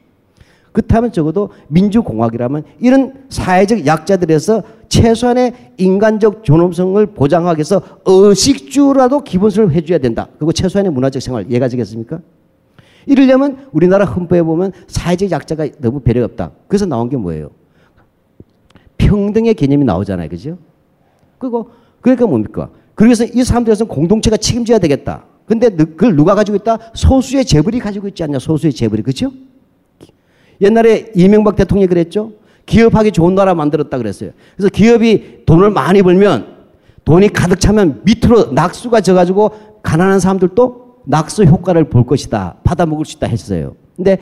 그렇다면 적어도 민주공화국이라면 이런 사회적 약자들에서 최소한의 인간적 존엄성을 보장하기 위해서 의식주라도 기본성을 해줘야 된다. 그리고 최소한의 문화적 생활 이해가 되겠습니까? 이러려면 우리나라 헌법에 보면 사회적 약자가 너무 배려 없다. 그래서 나온 게 뭐예요? 평등의 개념이 나오잖아요. 그죠? 그리고 그러니까 뭡니까? 그래서 이 사람들에서 공동체가 책임져야 되겠다. 근데 그걸 누가 가지고 있다? 소수의 재벌이 가지고 있지 않냐? 소수의 재벌이. 그죠? 옛날에 이명박 대통령이 그랬죠? 기업하기 좋은 나라 만들었다 그랬어요. 그래서 기업이 돈을 많이 벌면 돈이 가득 차면 밑으로 낙수가 져가지고 가난한 사람들도 낙수 효과를 볼 것이다. 받아먹을 수 있다 했어요. 근데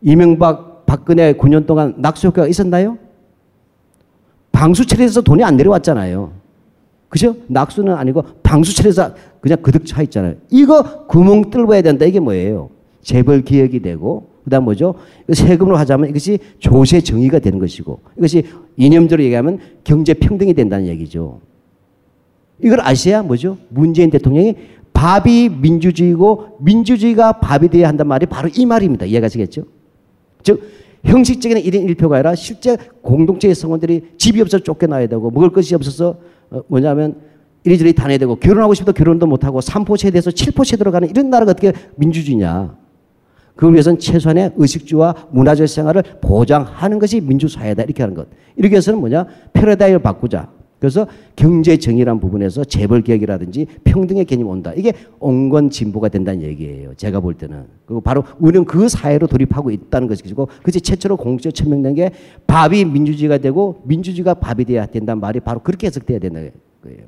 이명박, 박근혜 9년 동안 낙수 효과가 있었나요? 방수철에서 돈이 안 내려왔잖아요. 그죠? 낙수는 아니고 방수철에서 그냥 그득 차 있잖아요. 이거 구멍 뚫어야 된다. 이게 뭐예요? 재벌 기획이 되고 그 다음 뭐죠? 세금으로 하자면 이것이 조세 정의가 되는 것이고 이것이 이념적으로 얘기하면 경제 평등이 된다는 얘기죠. 이걸 아셔야 뭐죠? 문재인 대통령이 밥이 민주주의고 민주주의가 밥이 되어야 한단 말이 바로 이 말입니다. 이해가시겠죠? 즉 형식적인 1인 1표가 아니라 실제 공동체의 성원들이 집이 없어서 쫓겨나야 되고 먹을 것이 없어서 어, 뭐냐면 이리저리 다녀야 되고 결혼하고 싶어도 결혼도 못하고 삼포 세대에서 칠포 세대로 가는 이런 나라가 어떻게 민주주의냐. 그걸 위해서는 최소한의 의식주와 문화적 생활을 보장하는 것이 민주사회다 이렇게 하는 것. 이렇게 해서는 뭐냐 패러다임을 바꾸자. 그래서 경제 정의란 부분에서 재벌 개혁이라든지 평등의 개념이 온다. 이게 온건 진보가 된다는 얘기예요. 제가 볼 때는. 그리고 바로 우리는 그 사회로 돌입하고 있다는 것이고 그것이 최초로 공식적으로 천명된 게 밥이 민주주의가 되고 민주주의가 밥이 돼야 된다는 말이 바로 그렇게 해석돼야 된다는 거예요.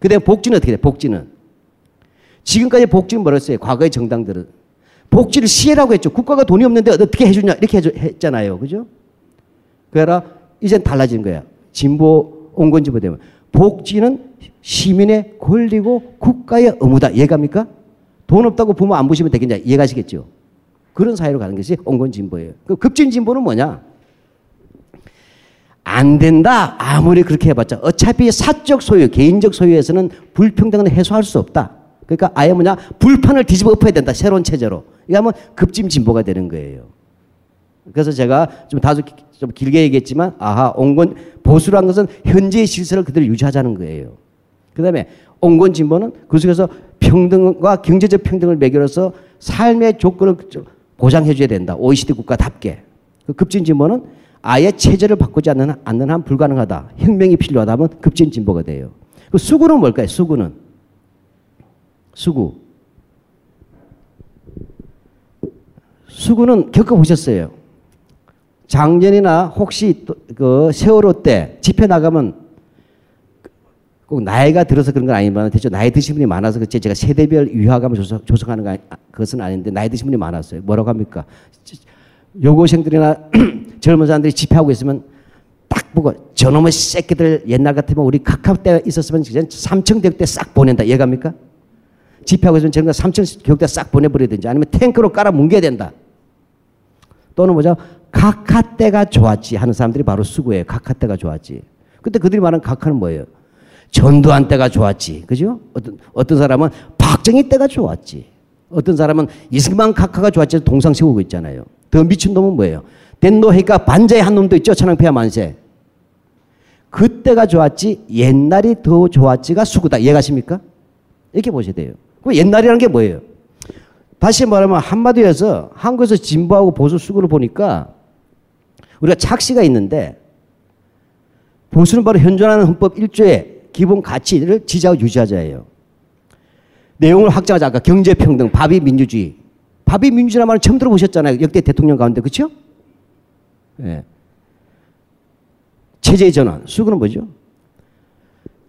그다음에 복지는 어떻게 돼? 복지는. 지금까지 복지는 뭐랬어요? 과거의 정당들은. 복지를 시혜라고 했죠. 국가가 돈이 없는데 어떻게 해주냐 이렇게 했잖아요. 그죠? 그래라 이젠 달라진 거야. 진보 온건진보 되면 복지는 시민의 권리고 국가의 의무다. 이해갑니까? 돈 없다고 부모 안 보시면 되겠냐. 이해가시겠죠? 그런 사회로 가는 것이 온건 진보예요. 그 급진 진보는 뭐냐? 안 된다. 아무리 그렇게 해봤자 어차피 사적 소유, 개인적 소유에서는 불평등은 해소할 수 없다. 그러니까 아예 뭐냐 불판을 뒤집어 엎어야 된다. 새로운 체제로. 이거 하면 급진 진보가 되는 거예요. 그래서 제가 좀 다소 좀 길게 얘기했지만 아하 온건 보수란 것은 현재의 질서를 그대로 유지하자는 거예요. 그다음에 온건 진보는 그 속에서 평등과 경제적 평등을 매겨서 삶의 조건을 보장해 줘야 된다. OECD 국가답게. 그 급진 진보는 아예 체제를 바꾸지 않는, 않는 한 불가능하다. 혁명이 필요하다 면 급진 진보가 돼요. 그 수구는 뭘까요? 수구는. 수구. 수구는 겪어보셨어요. 작년이나 혹시 그 세월호 때 집회 나가면 꼭 나이가 들어서 그런 건 아니지만 대체 나이 드신 분이 많아서 그치 제가 세대별 위화감을 조성, 조성하는 거 아니, 그것은 아닌데 나이 드신 분이 많았어요. 뭐라고 합니까? 여고생들이나 젊은 사람들이 집회하고 있으면 딱 보고 저놈의 새끼들 옛날 같으면 우리 카카오 때 있었으면 삼청대교 때싹 보낸다. 이해갑니까? 집회하고 있으면 저런 삼청 교육대 싹 보내버리든지 아니면 탱크로 깔아 뭉개야 된다. 또는 뭐죠? 각하 때가 좋았지 하는 사람들이 바로 수구예요. 각하 때가 좋았지. 근데 그들이 말하는 각하는 뭐예요? 전두환 때가 좋았지. 그죠? 어떤, 어떤 사람은 박정희 때가 좋았지. 어떤 사람은 이승만 각하가 좋았지. 동상 세우고 있잖아요. 더 미친 놈은 뭐예요? 덴노해가 반자의 한 놈도 있죠. 천황폐하 만세. 그때가 좋았지 옛날이 더 좋았지가 수구다. 이해가십니까? 이렇게 보셔야 돼요. 그 옛날이라는 게 뭐예요? 다시 말하면 한마디로 서 한국에서 진보하고 보수 수구를 보니까 우리가 착시가 있는데 보수는 바로 현존하는 헌법 1조의 기본 가치를 지지하고 유지하자예요. 내용을 확장하자. 아까 경제평등, 밥이 민주주의. 밥이 민주주의라는 말은 처음 들어보셨잖아요. 역대 대통령 가운데. 그렇죠? 예. 체제 전환. 수구는 뭐죠?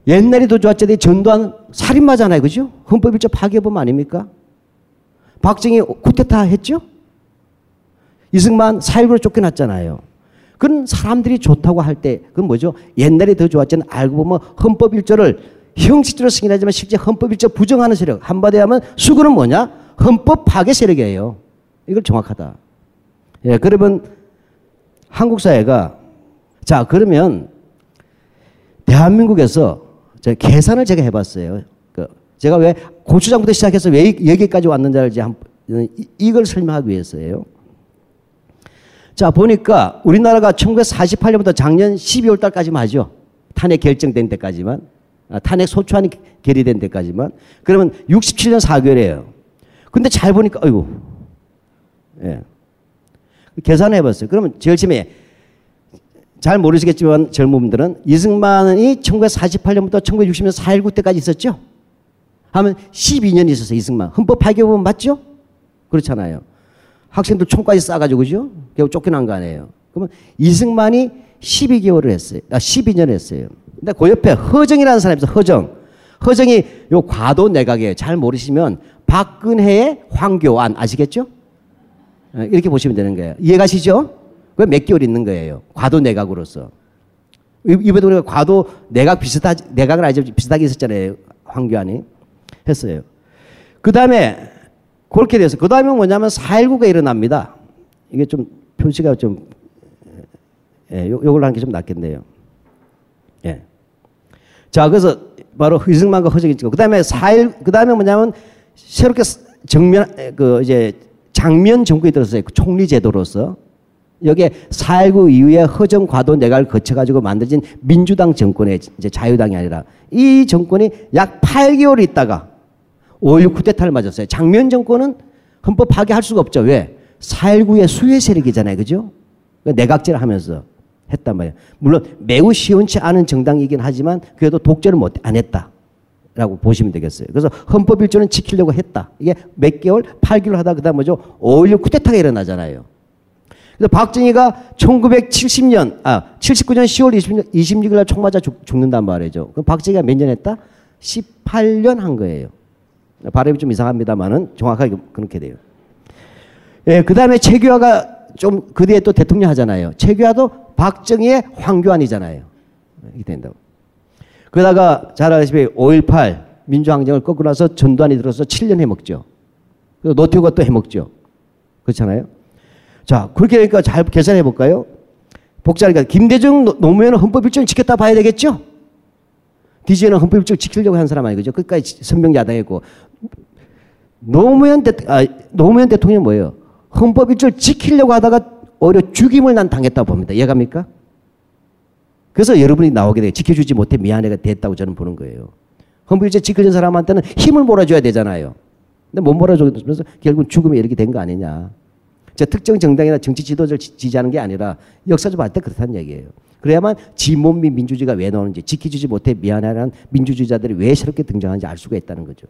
옛날이 더 좋았지. 전두환 살인마잖아요. 그죠? 헌법 1조 파괴범 아닙니까? 박정희 쿠데타 했죠? 이승만 4.19로 쫓겨났잖아요. 그런 사람들이 좋다고 할 때, 그건 뭐죠? 옛날에 더 좋았지는 알고 보면 헌법 1조를 형식적으로 승인하지만 실제 헌법 1조 부정하는 세력. 한마디 하면 수구는 뭐냐? 헌법 파괴 세력이에요. 이걸 정확하다. 예, 그러면 한국 사회가 자, 그러면 대한민국에서 제가 계산을 제가 해봤어요. 그 제가 왜 고추장부터 시작해서 왜 여기까지 왔는지 알지? 이걸 설명하기 위해서예요. 자, 보니까 우리나라가 1948년부터 작년 12월 달까지만 하죠. 탄핵 결정된 데까지만. 아, 탄핵 소추안이 결의된 데까지만. 그러면 67년 4개월이에요. 근데 잘 보니까, 아이고. 예. 계산해 봤어요. 그러면 제일 처음에 잘 모르시겠지만 젊은 분들은 이승만이 1948년부터 1960년 4.19 때까지 있었죠? 하면 12년 있었어요, 이승만. 헌법 파괴범 맞죠? 그렇잖아요. 학생들 총까지 쏴가지고, 그죠? 결국 쫓겨난 거 아니에요. 그러면 이승만이 12개월을 했어요. 아, 12년 했어요. 근데 그 옆에 허정이라는 사람이 있어요, 허정. 허정이 요 과도 내각이에요. 잘 모르시면 박근혜의 황교안 아시겠죠? 어, 이렇게 보시면 되는 거예요. 이해가시죠? 그 몇 개월 있는 거예요. 과도 내각으로서. 이번에 우리가 과도 내각 비슷하, 내각을 아주 비슷하게 있었잖아요. 황교안이. 했어요. 그 다음에 그렇게 돼서 그 다음에 뭐냐면 4.19가 일어납니다. 이게 좀 표시가 좀 예, 요, 요걸로 하는 게 좀 낫겠네요. 예. 자, 그래서 바로 이승만과 허정이 찍고, 그 다음에 4.1, 그 다음에 뭐냐면 새롭게 정면, 그 이제 장면 정권이 들었어요. 총리 제도로서. 여기에 4.19 이후에 허정 과도 내각을 거쳐가지고 만들어진 민주당 정권의 이제 자유당이 아니라 이 정권이 약 8개월 있다가 5.16 쿠데타를 맞았어요. 장면 정권은 헌법 파괴할 수가 없죠. 왜? 4.19의 수혜 세력이잖아요. 그죠? 그러니까 내각제를 하면서 했단 말이에요. 물론 매우 시원치 않은 정당이긴 하지만 그래도 독재를 못, 안 했다. 라고 보시면 되겠어요. 그래서 헌법 일조는 지키려고 했다. 이게 몇 개월? 8개월 하다 그다음 뭐죠? 5.16 쿠데타가 일어나잖아요. 그래서 박정희가 1970년, 아, 79년 10월 20, 26일 날 총 맞아 죽, 는단 말이죠. 그럼 박정희가 몇 년 했다? 18년 한 거예요. 발음이 좀 이상합니다만은 정확하게 그렇게 돼요. 예, 그 다음에 최규하가 좀 그 뒤에 또 대통령 하잖아요. 최규하도 박정희의 황교안이잖아요. 이렇게 된다고. 그러다가 잘 아시다시피 5.18 민주항쟁을 꺾고 나서 전두환이 들어서 7년 해먹죠. 노태우가 또 해먹죠. 그렇잖아요. 자, 그렇게 하니까 잘 계산해 볼까요? 복잡하니까 김대중 노무현은 헌법 일정을 지켰다 봐야 되겠죠? DJ는 헌법 일정을 지키려고 한 사람 아니죠? 끝까지 선명 야당했고 노무현 대 아, 노무현 대통령 뭐예요? 헌법 일정을 지키려고 하다가 오히려 죽임을 난 당했다고 봅니다. 이해갑니까? 그래서 여러분이 나오게 돼. 지켜주지 못해 미안해가 됐다고 저는 보는 거예요. 헌법 일정 지켜준 사람한테는 힘을 몰아줘야 되잖아요. 근데 못 몰아줘서 결국 죽음에 이렇게 된 거 아니냐. 저 특정 정당이나 정치 지도자를 지지하는 게 아니라 역사적 봤을 때 그렇다는 얘기예요. 그래야만 지몬민 민주주의가 왜 나오는지 지켜주지 못해 미안해하는 민주주의자들이 왜 새롭게 등장하는지 알 수가 있다는 거죠.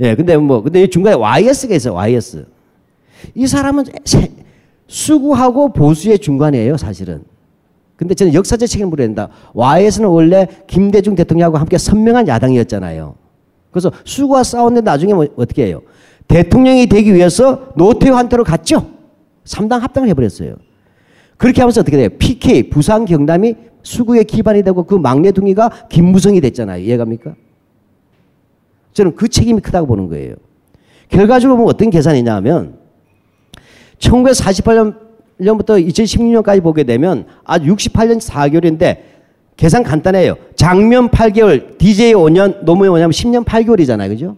예, 근데 뭐, 근데 중간에 YS가 있어요, YS. 이 사람은 수구하고 보수의 중간이에요, 사실은. 근데 저는 역사적 책임을 물어야 된다. YS는 원래 김대중 대통령하고 함께 선명한 야당이었잖아요. 그래서 수구와 싸웠는데 나중에 뭐 어떻게 해요? 대통령이 되기 위해서 노태우한테로 갔죠. 3당 합당을 해버렸어요. 그렇게 하면서 어떻게 돼요? PK, 부산 경남이 수구의 기반이 되고 그 막내 둥이가 김무성이 됐잖아요. 이해갑니까? 저는 그 책임이 크다고 보는 거예요. 결과적으로 보면 어떤 계산이냐 하면 1948년부터 2016년까지 보게 되면 아주 68년 4개월인데 계산 간단해요. 장면 8개월, DJ 5년, 노무현 5년 10년 8개월이잖아요. 그죠?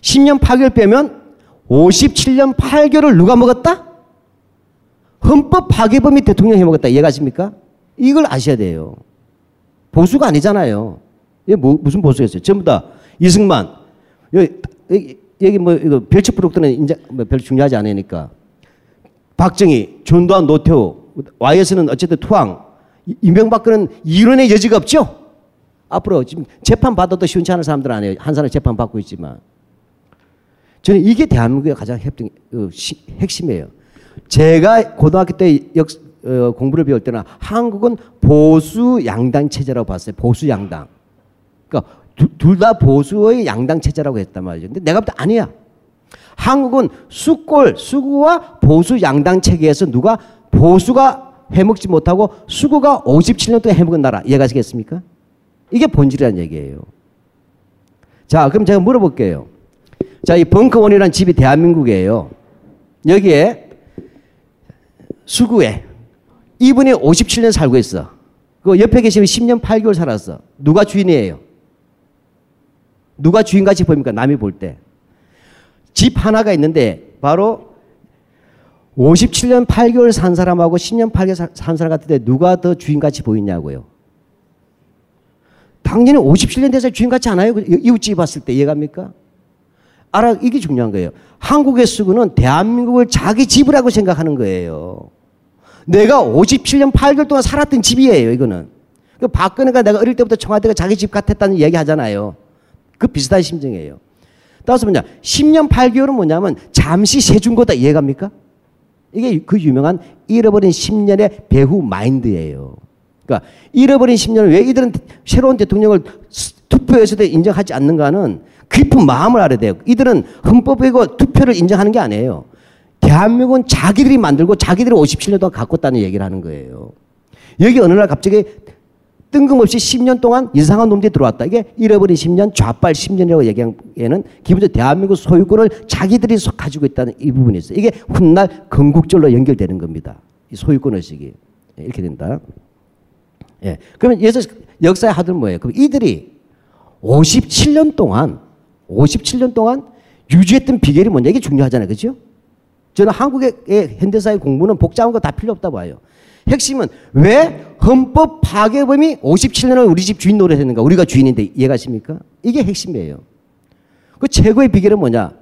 10년 8개월 빼면 57년 8개월을 누가 먹었다? 헌법 파괴범이 대통령 해먹었다. 이해가십니까? 이걸 아셔야 돼요. 보수가 아니잖아요. 이게 뭐, 무슨 보수였어요? 전부 다 이승만. 여기, 여기, 뭐, 이거 별책 부록들은 인제 뭐별 중요하지 않으니까. 박정희, 전두환, 노태우, YS는 어쨌든 투항, 이명박근은 이론의 여지가 없죠? 앞으로 지금 재판 받아도 시원치 않은 사람들 아니에요. 한 사람 재판 받고 있지만. 저는 이게 대한민국의 가장 핵심, 어, 핵심이에요. 제가 고등학교 때 역, 어, 공부를 배울 때는 한국은 보수 양당 체제라고 봤어요. 보수 양당. 그러니까 둘 다 보수의 양당 체제라고 했단 말이죠. 근데 내가 볼 때 아니야. 한국은 수골, 수구와 보수 양당 체계에서 누가 보수가 해먹지 못하고 수구가 57년 동안 해먹은 나라. 이해가시겠습니까? 이게 본질이라는 얘기예요. 자, 그럼 제가 물어볼게요. 자, 이 벙커원이라는 집이 대한민국이에요. 여기에 수구에 이분이 57년 살고 있어. 그 옆에 계시면 10년 8개월 살았어. 누가 주인이에요? 누가 주인같이 보입니까? 남이 볼 때. 집 하나가 있는데 바로 57년 8개월 산 사람하고 10년 8개월 산 사람 같은데 누가 더 주인같이 보이냐고요. 당연히 57년 돼서 주인같지 않아요? 이웃집 봤을 때 이해갑니까? 알아, 이게 중요한 거예요. 한국의 수구는 대한민국을 자기 집이라고 생각하는 거예요. 내가 57년 8개월 동안 살았던 집이에요, 이거는. 그 박근혜가 내가 어릴 때부터 청와대가 자기 집 같았다는 얘기 하잖아요. 그 비슷한 심정이에요. 따라서 뭐냐, 10년 8개월은 뭐냐면 잠시 세준 거다 이해갑니까? 이게 그 유명한 잃어버린 10년의 배후 마인드예요. 그러니까 잃어버린 10년을 왜 이들은 새로운 대통령을 투표에서도 인정하지 않는가는 깊은 마음을 알아야 돼요. 이들은 헌법이고 투표를 인정하는 게 아니에요. 대한민국은 자기들이 만들고 자기들이 57년 동안 갖고 있다는 얘기를 하는 거예요. 여기 어느 날 갑자기 뜬금없이 10년 동안 이상한 놈들이 들어왔다. 이게 잃어버린 10년, 좌빨 10년이라고 얘기하기에는 기본적으로 대한민국 소유권을 자기들이 가지고 있다는 이 부분이 있어요. 이게 훗날 건국절로 연결되는 겁니다. 이 소유권 의식이. 이렇게 된다. 예. 그러면 예서 역사의 하들 뭐예요? 그럼 이들이 57년 동안 57년 동안 유지했던 비결이 뭐냐? 이게 중요하잖아요. 그죠? 저는 한국의 현대사의 공부는 복잡한 거 다 필요 없다고 봐요. 핵심은 왜 헌법 파괴범이 57년을 우리 집 주인 노릇했는가? 우리가 주인인데 이해가십니까? 이게 핵심이에요. 그 최고의 비결은 뭐냐?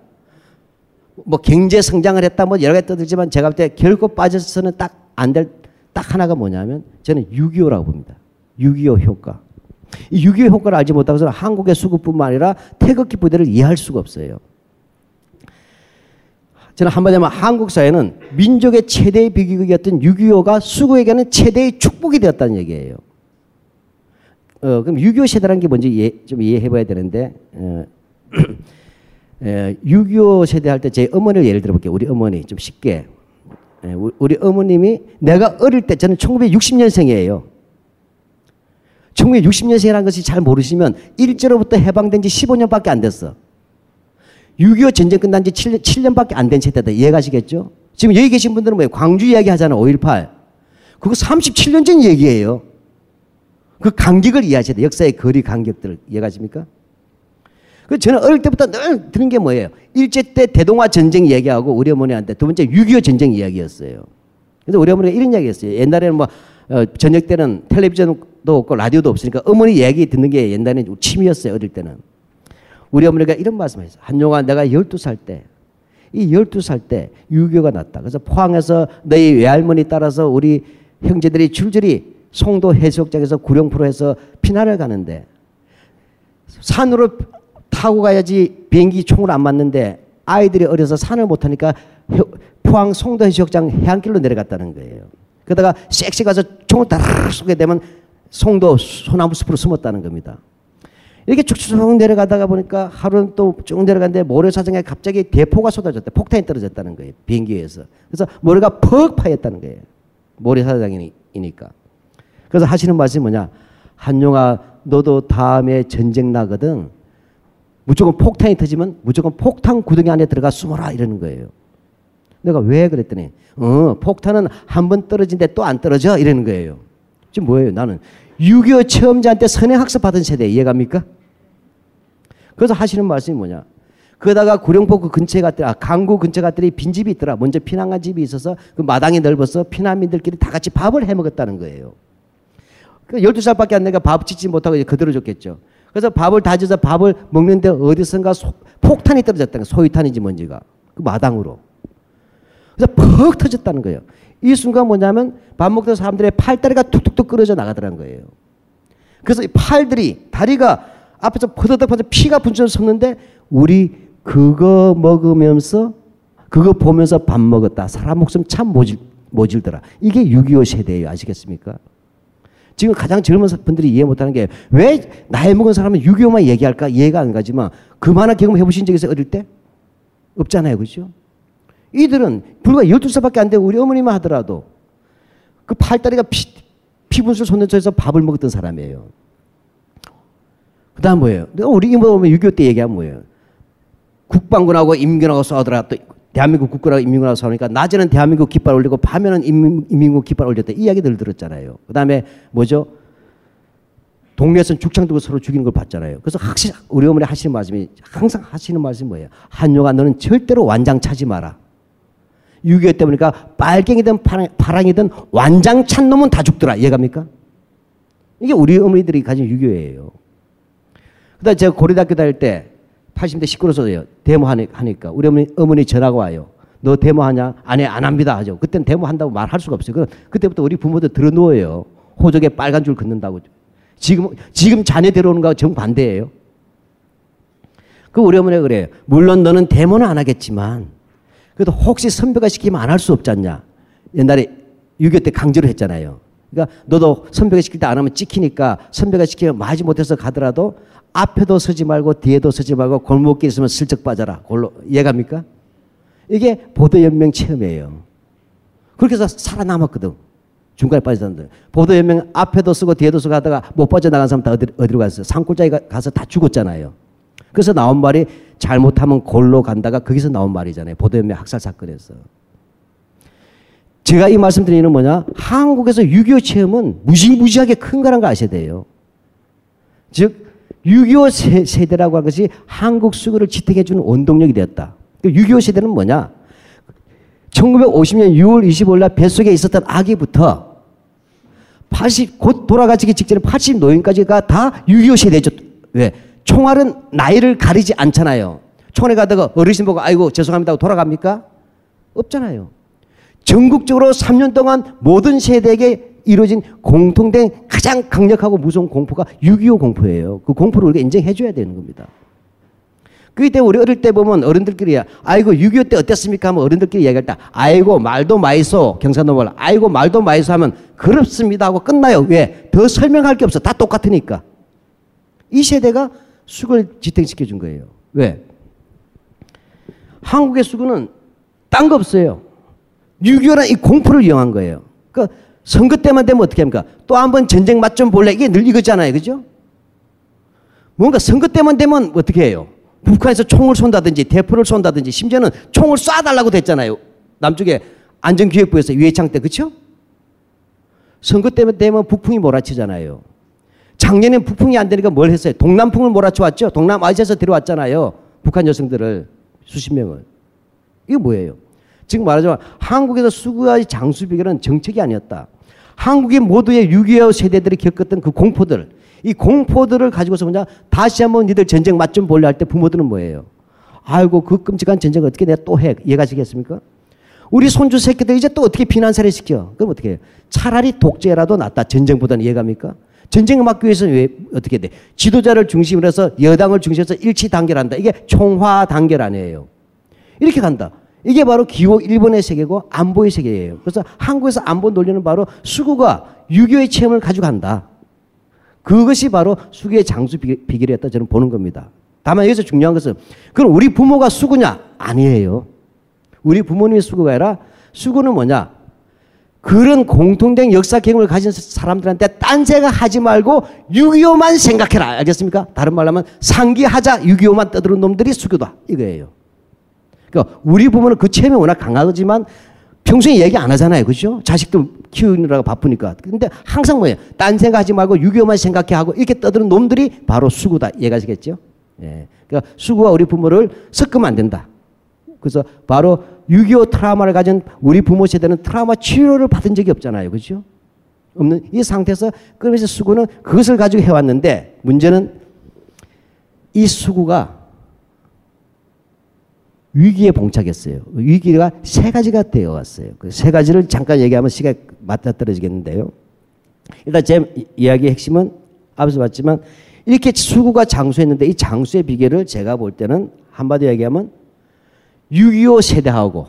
뭐 경제 성장을 했다 뭐 여러 가지 떠들지만 제가 볼 때 결코 빠져서는 딱 안 될 딱 하나가 뭐냐면 저는 6.25라고 봅니다. 6.25 효과. 이6.25 효과를 알지 못하고서는 한국의 수급뿐만 아니라 태극기 부대를 이해할 수가 없어요. 저는 한마디 하면 한국 사회는 민족의 최대의 비극이었던 6.25가 수구에게는 최대의 축복이 되었다는 얘기예요. 어, 그럼 6.25 세대라는 게 뭔지 이해, 좀 이해해 봐야 되는데, 어, 6.25 세대 할 때 제 어머니를 예를 들어 볼게요. 우리 어머니 좀 쉽게. 예, 우리 어머님이 내가 어릴 때 저는 1960년생이에요. 1960년생이라는 것이 잘 모르시면 일제로부터 해방된 지 15년밖에 안 됐어. 6.25 전쟁 끝난 지 7년, 7년 밖에 안 된 세대다. 이해가시겠죠? 지금 여기 계신 분들은 뭐예요? 광주 이야기 하잖아. 5.18. 그거 37년 전 얘기예요. 그 간격을 이해하셔야 돼. 역사의 거리 간격들을 이해가십니까? 그 저는 어릴 때부터 늘 들은 게 뭐예요? 일제 때 대동아 전쟁 얘기하고 우리 어머니한테 두 번째 6.25 전쟁 이야기였어요. 그래서 우리 어머니가 이런 이야기 했어요. 옛날에는 뭐, 어, 저녁 때는 텔레비전도 없고 라디오도 없으니까 어머니 얘기 듣는 게 옛날에는 취미였어요. 어릴 때는. 우리 어머니가 이런 말씀을 했어요. 한용아 내가 12살 때, 이 12살 때 6.25가 났다. 그래서 포항에서 너희 외할머니 따라서 우리 형제들이 줄줄이 송도 해수욕장에서 구룡포로 해서 피난을 가는데 산으로 타고 가야지 비행기 총을 안 맞는데 아이들이 어려서 산을 못 타니까 포항 송도 해수욕장 해안길로 내려갔다는 거예요. 그러다가 섹시 가서 총을 따라 쏘게 되면 송도 소나무 숲으로 숨었다는 겁니다. 이렇게 쭉쭉 내려가다가 보니까 하루는 또 쭉 내려갔는데 모래사장에 갑자기 대포가 쏟아졌대. 폭탄이 떨어졌다는 거예요. 비행기에서. 그래서 모래가 퍽 파였다는 거예요. 모래사장이니까. 그래서 하시는 말씀이 뭐냐. 한용아 너도 다음에 전쟁 나거든. 무조건 폭탄이 터지면 무조건 폭탄 구덩이 안에 들어가 숨어라 이러는 거예요. 내가 왜 그랬더니 어 폭탄은 한 번 떨어진데 또 안 떨어져 이러는 거예요. 지금 뭐예요? 나는 6.25 체험자한테 선행학습 받은 세대 이해갑니까? 그래서 하시는 말씀이 뭐냐. 그러다가 구룡포 그 근처에 갔더니, 아, 강구 근처에 갔더니 빈집이 있더라. 먼저 피난간 집이 있어서 그 마당이 넓어서 피난민들끼리 다 같이 밥을 해 먹었다는 거예요. 그 12살밖에 안 되니까 밥 짓지 못하고 이제 그대로 줬겠죠. 그래서 밥을 다져서 밥을 먹는데 어디선가 소, 폭탄이 떨어졌다는 거예요. 소위탄인지 뭔지가. 그 마당으로. 그래서 퍽 터졌다는 거예요. 이 순간 뭐냐면 밥 먹던 사람들의 팔다리가 툭툭툭 끊어져 나가더란 거예요. 그래서 이 팔들이 다리가 앞에서 퍼덕퍼덕 피가 분출 섰는데 우리 그거 먹으면서 그거 보면서 밥 먹었다. 사람 목숨 참 모질, 모질더라. 이게 6.25 세대예요. 아시겠습니까? 지금 가장 젊은 분들이 이해 못하는 게 왜 나이 먹은 사람은 6.25만 얘기할까 이해가 안 가지만 그만한 경험 해보신 적 있어요? 어릴 때? 없잖아요. 그죠? 이들은 불과 12살밖에 안 되고 우리 어머니만 하더라도 그 팔다리가 피, 피분술 손에서 밥을 먹었던 사람이에요. 그 다음 뭐예요? 우리 이모 보면 6.25 때 얘기하면 뭐예요? 국방군하고 임민군하고 싸우더라. 또 대한민국 국군하고 임민군하고 싸우니까 낮에는 대한민국 깃발 올리고 밤에는 인민, 인민국 깃발 올렸다. 이 이야기들 들었잖아요. 그 다음에 뭐죠? 동네에서는 죽창 들고 서로 죽이는 걸 봤잖아요. 그래서 확실히 우리 어머니 하시는 말씀이 항상 하시는 말씀이 뭐예요? 한용아 너는 절대로 완장 차지 마라. 6.25 때 보니까 빨갱이든 파랑, 이든 완장 찬 놈은 다 죽더라. 이해갑니까? 이게 우리 어머니들이 가진 6.25예요. 그 다음에 제가 고려대학교 다닐 때 80대 시끄러워서요. 데모하니까 우리 어머니, 어머니 전화가 와요. 너 데모하냐? 아니, 안 합니다. 하죠. 그때는 데모한다고 말할 수가 없어요. 그 그때부터 우리 부모들 들어 누워요. 호적에 빨간 줄 긋는다고. 지금, 지금 자녀 데려오는 거하고 정반대예요. 그 우리 어머니가 그래요. 물론 너는 데모는 안 하겠지만 그래도 혹시 선배가 시키면 안 할 수 없지 않냐. 옛날에 6.25 때 강제로 했잖아요. 그러니까 너도 선배가 시킬 때 안 하면 찍히니까 선배가 시키면 마지 못해서 가더라도 앞에도 서지 말고 뒤에도 서지 말고 골목길 있으면 슬쩍 빠져라. 골로 이해갑니까? 이게 보도연맹 체험이에요. 그렇게 해서 살아남았거든. 중간에 빠졌는데 보도연맹 앞에도 쓰고 뒤에도 쓰고 하다가 못 빠져나간 사람 다 어디, 어디로 갔어요? 산골짜기 가서 다 죽었잖아요. 그래서 나온 말이 잘못하면 골로 간다가 거기서 나온 말이잖아요. 보도연맹 학살 사건에서. 제가 이 말씀드리는 뭐냐? 한국에서 6.25 체험은 무지무지하게 큰 거란 걸 아셔야 돼요. 즉, 6.25 세대라고 한 것이 한국 수구를 지탱해주는 원동력이 되었다. 6.25그 세대는 뭐냐? 1950년 6월 25일 날 뱃속에 있었던 아기부터 80, 곧 돌아가시기 직전에 80 노인까지가 다 6.25 세대죠. 왜? 총알은 나이를 가리지 않잖아요. 총알에 가다가 어르신 보고 아이고 죄송합니다 하고 돌아갑니까? 없잖아요. 전국적으로 3년 동안 모든 세대에게 이루어진 공통된 가장 강력하고 무서운 공포가 6.25 공포예요. 그 공포를 우리가 인정해 줘야 되는 겁니다. 때문에 우리 어릴 때 보면 어른들끼리 아이고 6.25 때 어땠습니까 하면 어른들끼리 얘기할 때 아이고 말도 마이소 경상도 말 아이고 말도 마이소 하면 그렇습니다 하고 끝나요. 왜? 더 설명할 게 없어. 다 똑같으니까. 이 세대가 수구를 지탱시켜 준 거예요. 왜? 한국의 수구는 딴거 없어요. 6.25는 이 공포를 이용한 거예요. 그 선거 때만 되면 어떻게 합니까? 또 한 번 전쟁 맛 좀 볼래? 이게 늘 이거잖아요. 그죠? 뭔가 선거 때만 되면 어떻게 해요? 북한에서 총을 쏜다든지 대포를 쏜다든지 심지어는 총을 쏴달라고 됐잖아요. 남쪽에 안전기획부에서 유해창 때 그쵸? 선거 때문에 되면 북풍이 몰아치잖아요. 작년엔 북풍이 안 되니까 뭘 했어요? 동남풍을 몰아쳐 왔죠? 동남아시아에서 들어왔잖아요. 북한 여성들을 수십 명을. 이게 뭐예요? 지금 말하자면 한국에서 수구의 장수 비결은 정책이 아니었다. 한국의 모두의 6.25 세대들이 겪었던 그 공포들, 이 공포들을 가지고서 그냥 다시 한번 니들 전쟁 맛 좀 볼래 할 때 부모들은 뭐예요? 아이고 그 끔찍한 전쟁 어떻게 내가 또 해? 이해가시겠습니까? 우리 손주 새끼들 이제 또 어떻게 피난사를 시켜? 그럼 어떻게 해요? 차라리 독재라도 낫다. 전쟁보다는 이해갑니까? 전쟁을 막기 위해서 왜 어떻게 돼? 지도자를 중심으로 해서 여당을 중심으로 해서 일치 단결한다. 이게 총화 단결 아니에요. 이렇게 간다. 이게 바로 기호 1번의 세계고 안보의 세계예요. 그래서 한국에서 안보 논리는 바로 수구가 유교의 체험을 가져간다. 그것이 바로 수구의 장수 비결이었다 저는 보는 겁니다. 다만 여기서 중요한 것은 그럼 우리 부모가 수구냐? 아니에요. 우리 부모님이 수구가 아니라 수구는 뭐냐? 그런 공통된 역사 경험을 가진 사람들한테 딴 생각 하지 말고 6.25만 생각해라. 알겠습니까? 다른 말로 하면 상기하자 6.25만 떠드는 놈들이 수교다. 이거예요. 그러니까 우리 부모는 그 체험이 워낙 강하지만 평소에 얘기 안 하잖아요. 그죠? 자식들 키우느라고 바쁘니까. 근데 항상 뭐예요? 딴 생각하지 말고 6.25만 생각해 하고 이렇게 떠드는 놈들이 바로 수구다. 이해가시겠죠? 예. 그러니까 수구와 우리 부모를 섞으면 안 된다. 그래서 바로 6.25 트라우마를 가진 우리 부모 세대는 트라우마 치료를 받은 적이 없잖아요. 그죠? 없는 이 상태에서 그러면서 수구는 그것을 가지고 해왔는데 문제는 이 수구가 위기에 봉착했어요. 위기가 세 가지가 되어 왔어요. 그 세 가지를 잠깐 얘기하면 시간이 맞다 떨어지겠는데요. 일단 제 이야기의 핵심은 앞에서 봤지만 이렇게 수구가 장수했는데 이 장수의 비결을 제가 볼 때는 한마디 얘기하면 6.25 세대하고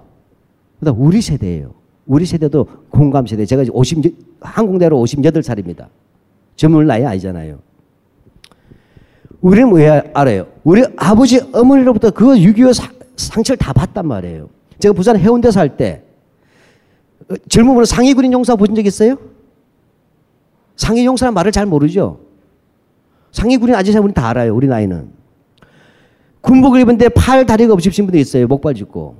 그다음 우리 세대예요. 우리 세대도 공감 세대. 제가 50 한국대로 58살입니다. 젊은 나이 아니잖아요. 우리는 왜 알아요? 우리 아버지 어머니로부터 그 6.25 상처를 다 봤단 말이에요. 제가 부산 해운대 살 때 젊은 분은 상위군인 용사 보신 적 있어요? 상위 용사는 말을 잘 모르죠. 상위군인 아저씨분이 다 알아요. 우리 나이는. 군복을 입은데 팔 다리가 없으신 분도 있어요. 목발 짚고.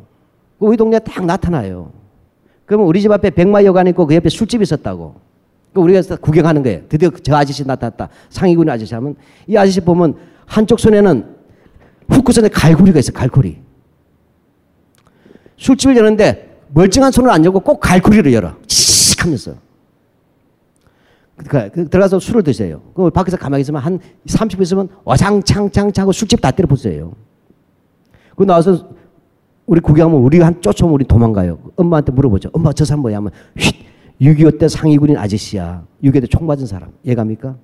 우리 동네에 딱 나타나요. 그러면 우리 집 앞에 백마 여관 있고 그 옆에 술집이 있었다고. 그 우리가 구경하는 거예요. 드디어 저 아저씨 나타났다. 상위군 아저씨 하면 이 아저씨 보면 한쪽 손에는 후크선에 갈고리가 있어 갈고리. 술집을 여는데 멀쩡한 손을 안 열고 꼭 갈고리를 열어. 칙 하면서. 그, 그, 들어가서 술을 드세요. 그 밖에서 가만히 있으면 한 30분 있으면 와장창창창 하고 술집 다 때려 부숴요. 그 나와서 우리 구경하면 우리가 한 쫓아오면 우리 도망가요. 엄마한테 물어보죠. 엄마 저 사람 뭐야? 하면 휙! 6.25 때 상위군인 아저씨야. 6.25 때 총 맞은 사람. 얘갑니까?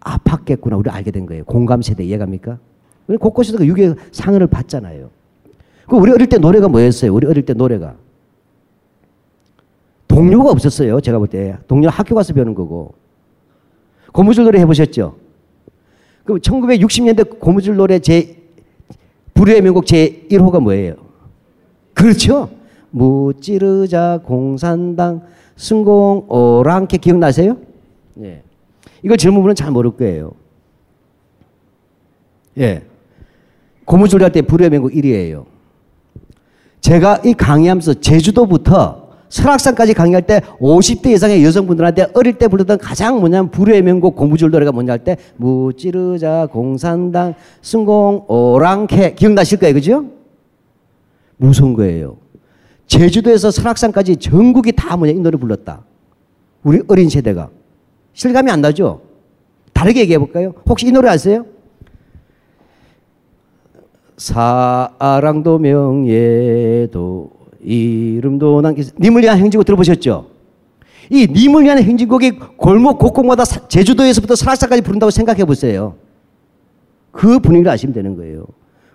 아팠겠구나. 우리 알게 된 거예요. 공감 세대. 얘갑니까? 곳곳에서 그6.25 상을 받잖아요. 그 우리 어릴 때 노래가 뭐였어요? 우리 어릴 때 노래가. 동료가 없었어요. 제가 볼 때. 동료 학교 가서 배우는 거고. 고무줄 노래 해보셨죠? 그 1960년대 고무줄 노래 제, 불후의 명곡 제 1호가 뭐예요? 그렇죠? 무찌르자 공산당 승공 오랑캐 기억나세요? 예. 이걸 젊은 분은 잘 모를 거예요. 예. 고무줄 할때 불후의 명곡 1위예요. 제가 이 강의하면서 제주도부터 설악산까지 강의할 때 50대 이상의 여성분들한테 어릴 때 부르던 가장 뭐냐면 불후의 명곡 고무줄 노래가 뭐냐 할 때 무찌르자 공산당 승공 오랑캐 기억나실 거예요 그죠? 무서운 거예요. 제주도에서 설악산까지 전국이 다 뭐냐 이 노래 불렀다. 우리 어린 세대가 실감이 안 나죠? 다르게 얘기해 볼까요? 혹시 이 노래 아세요? 사랑도 명예도 이름도 난 님을 위한 행진곡 들어보셨죠? 이 님을 위한 행진곡이 골목 곳곳마다 사- 제주도에서부터 설악산까지 부른다고 생각해 보세요. 그 분위기를 아시면 되는 거예요.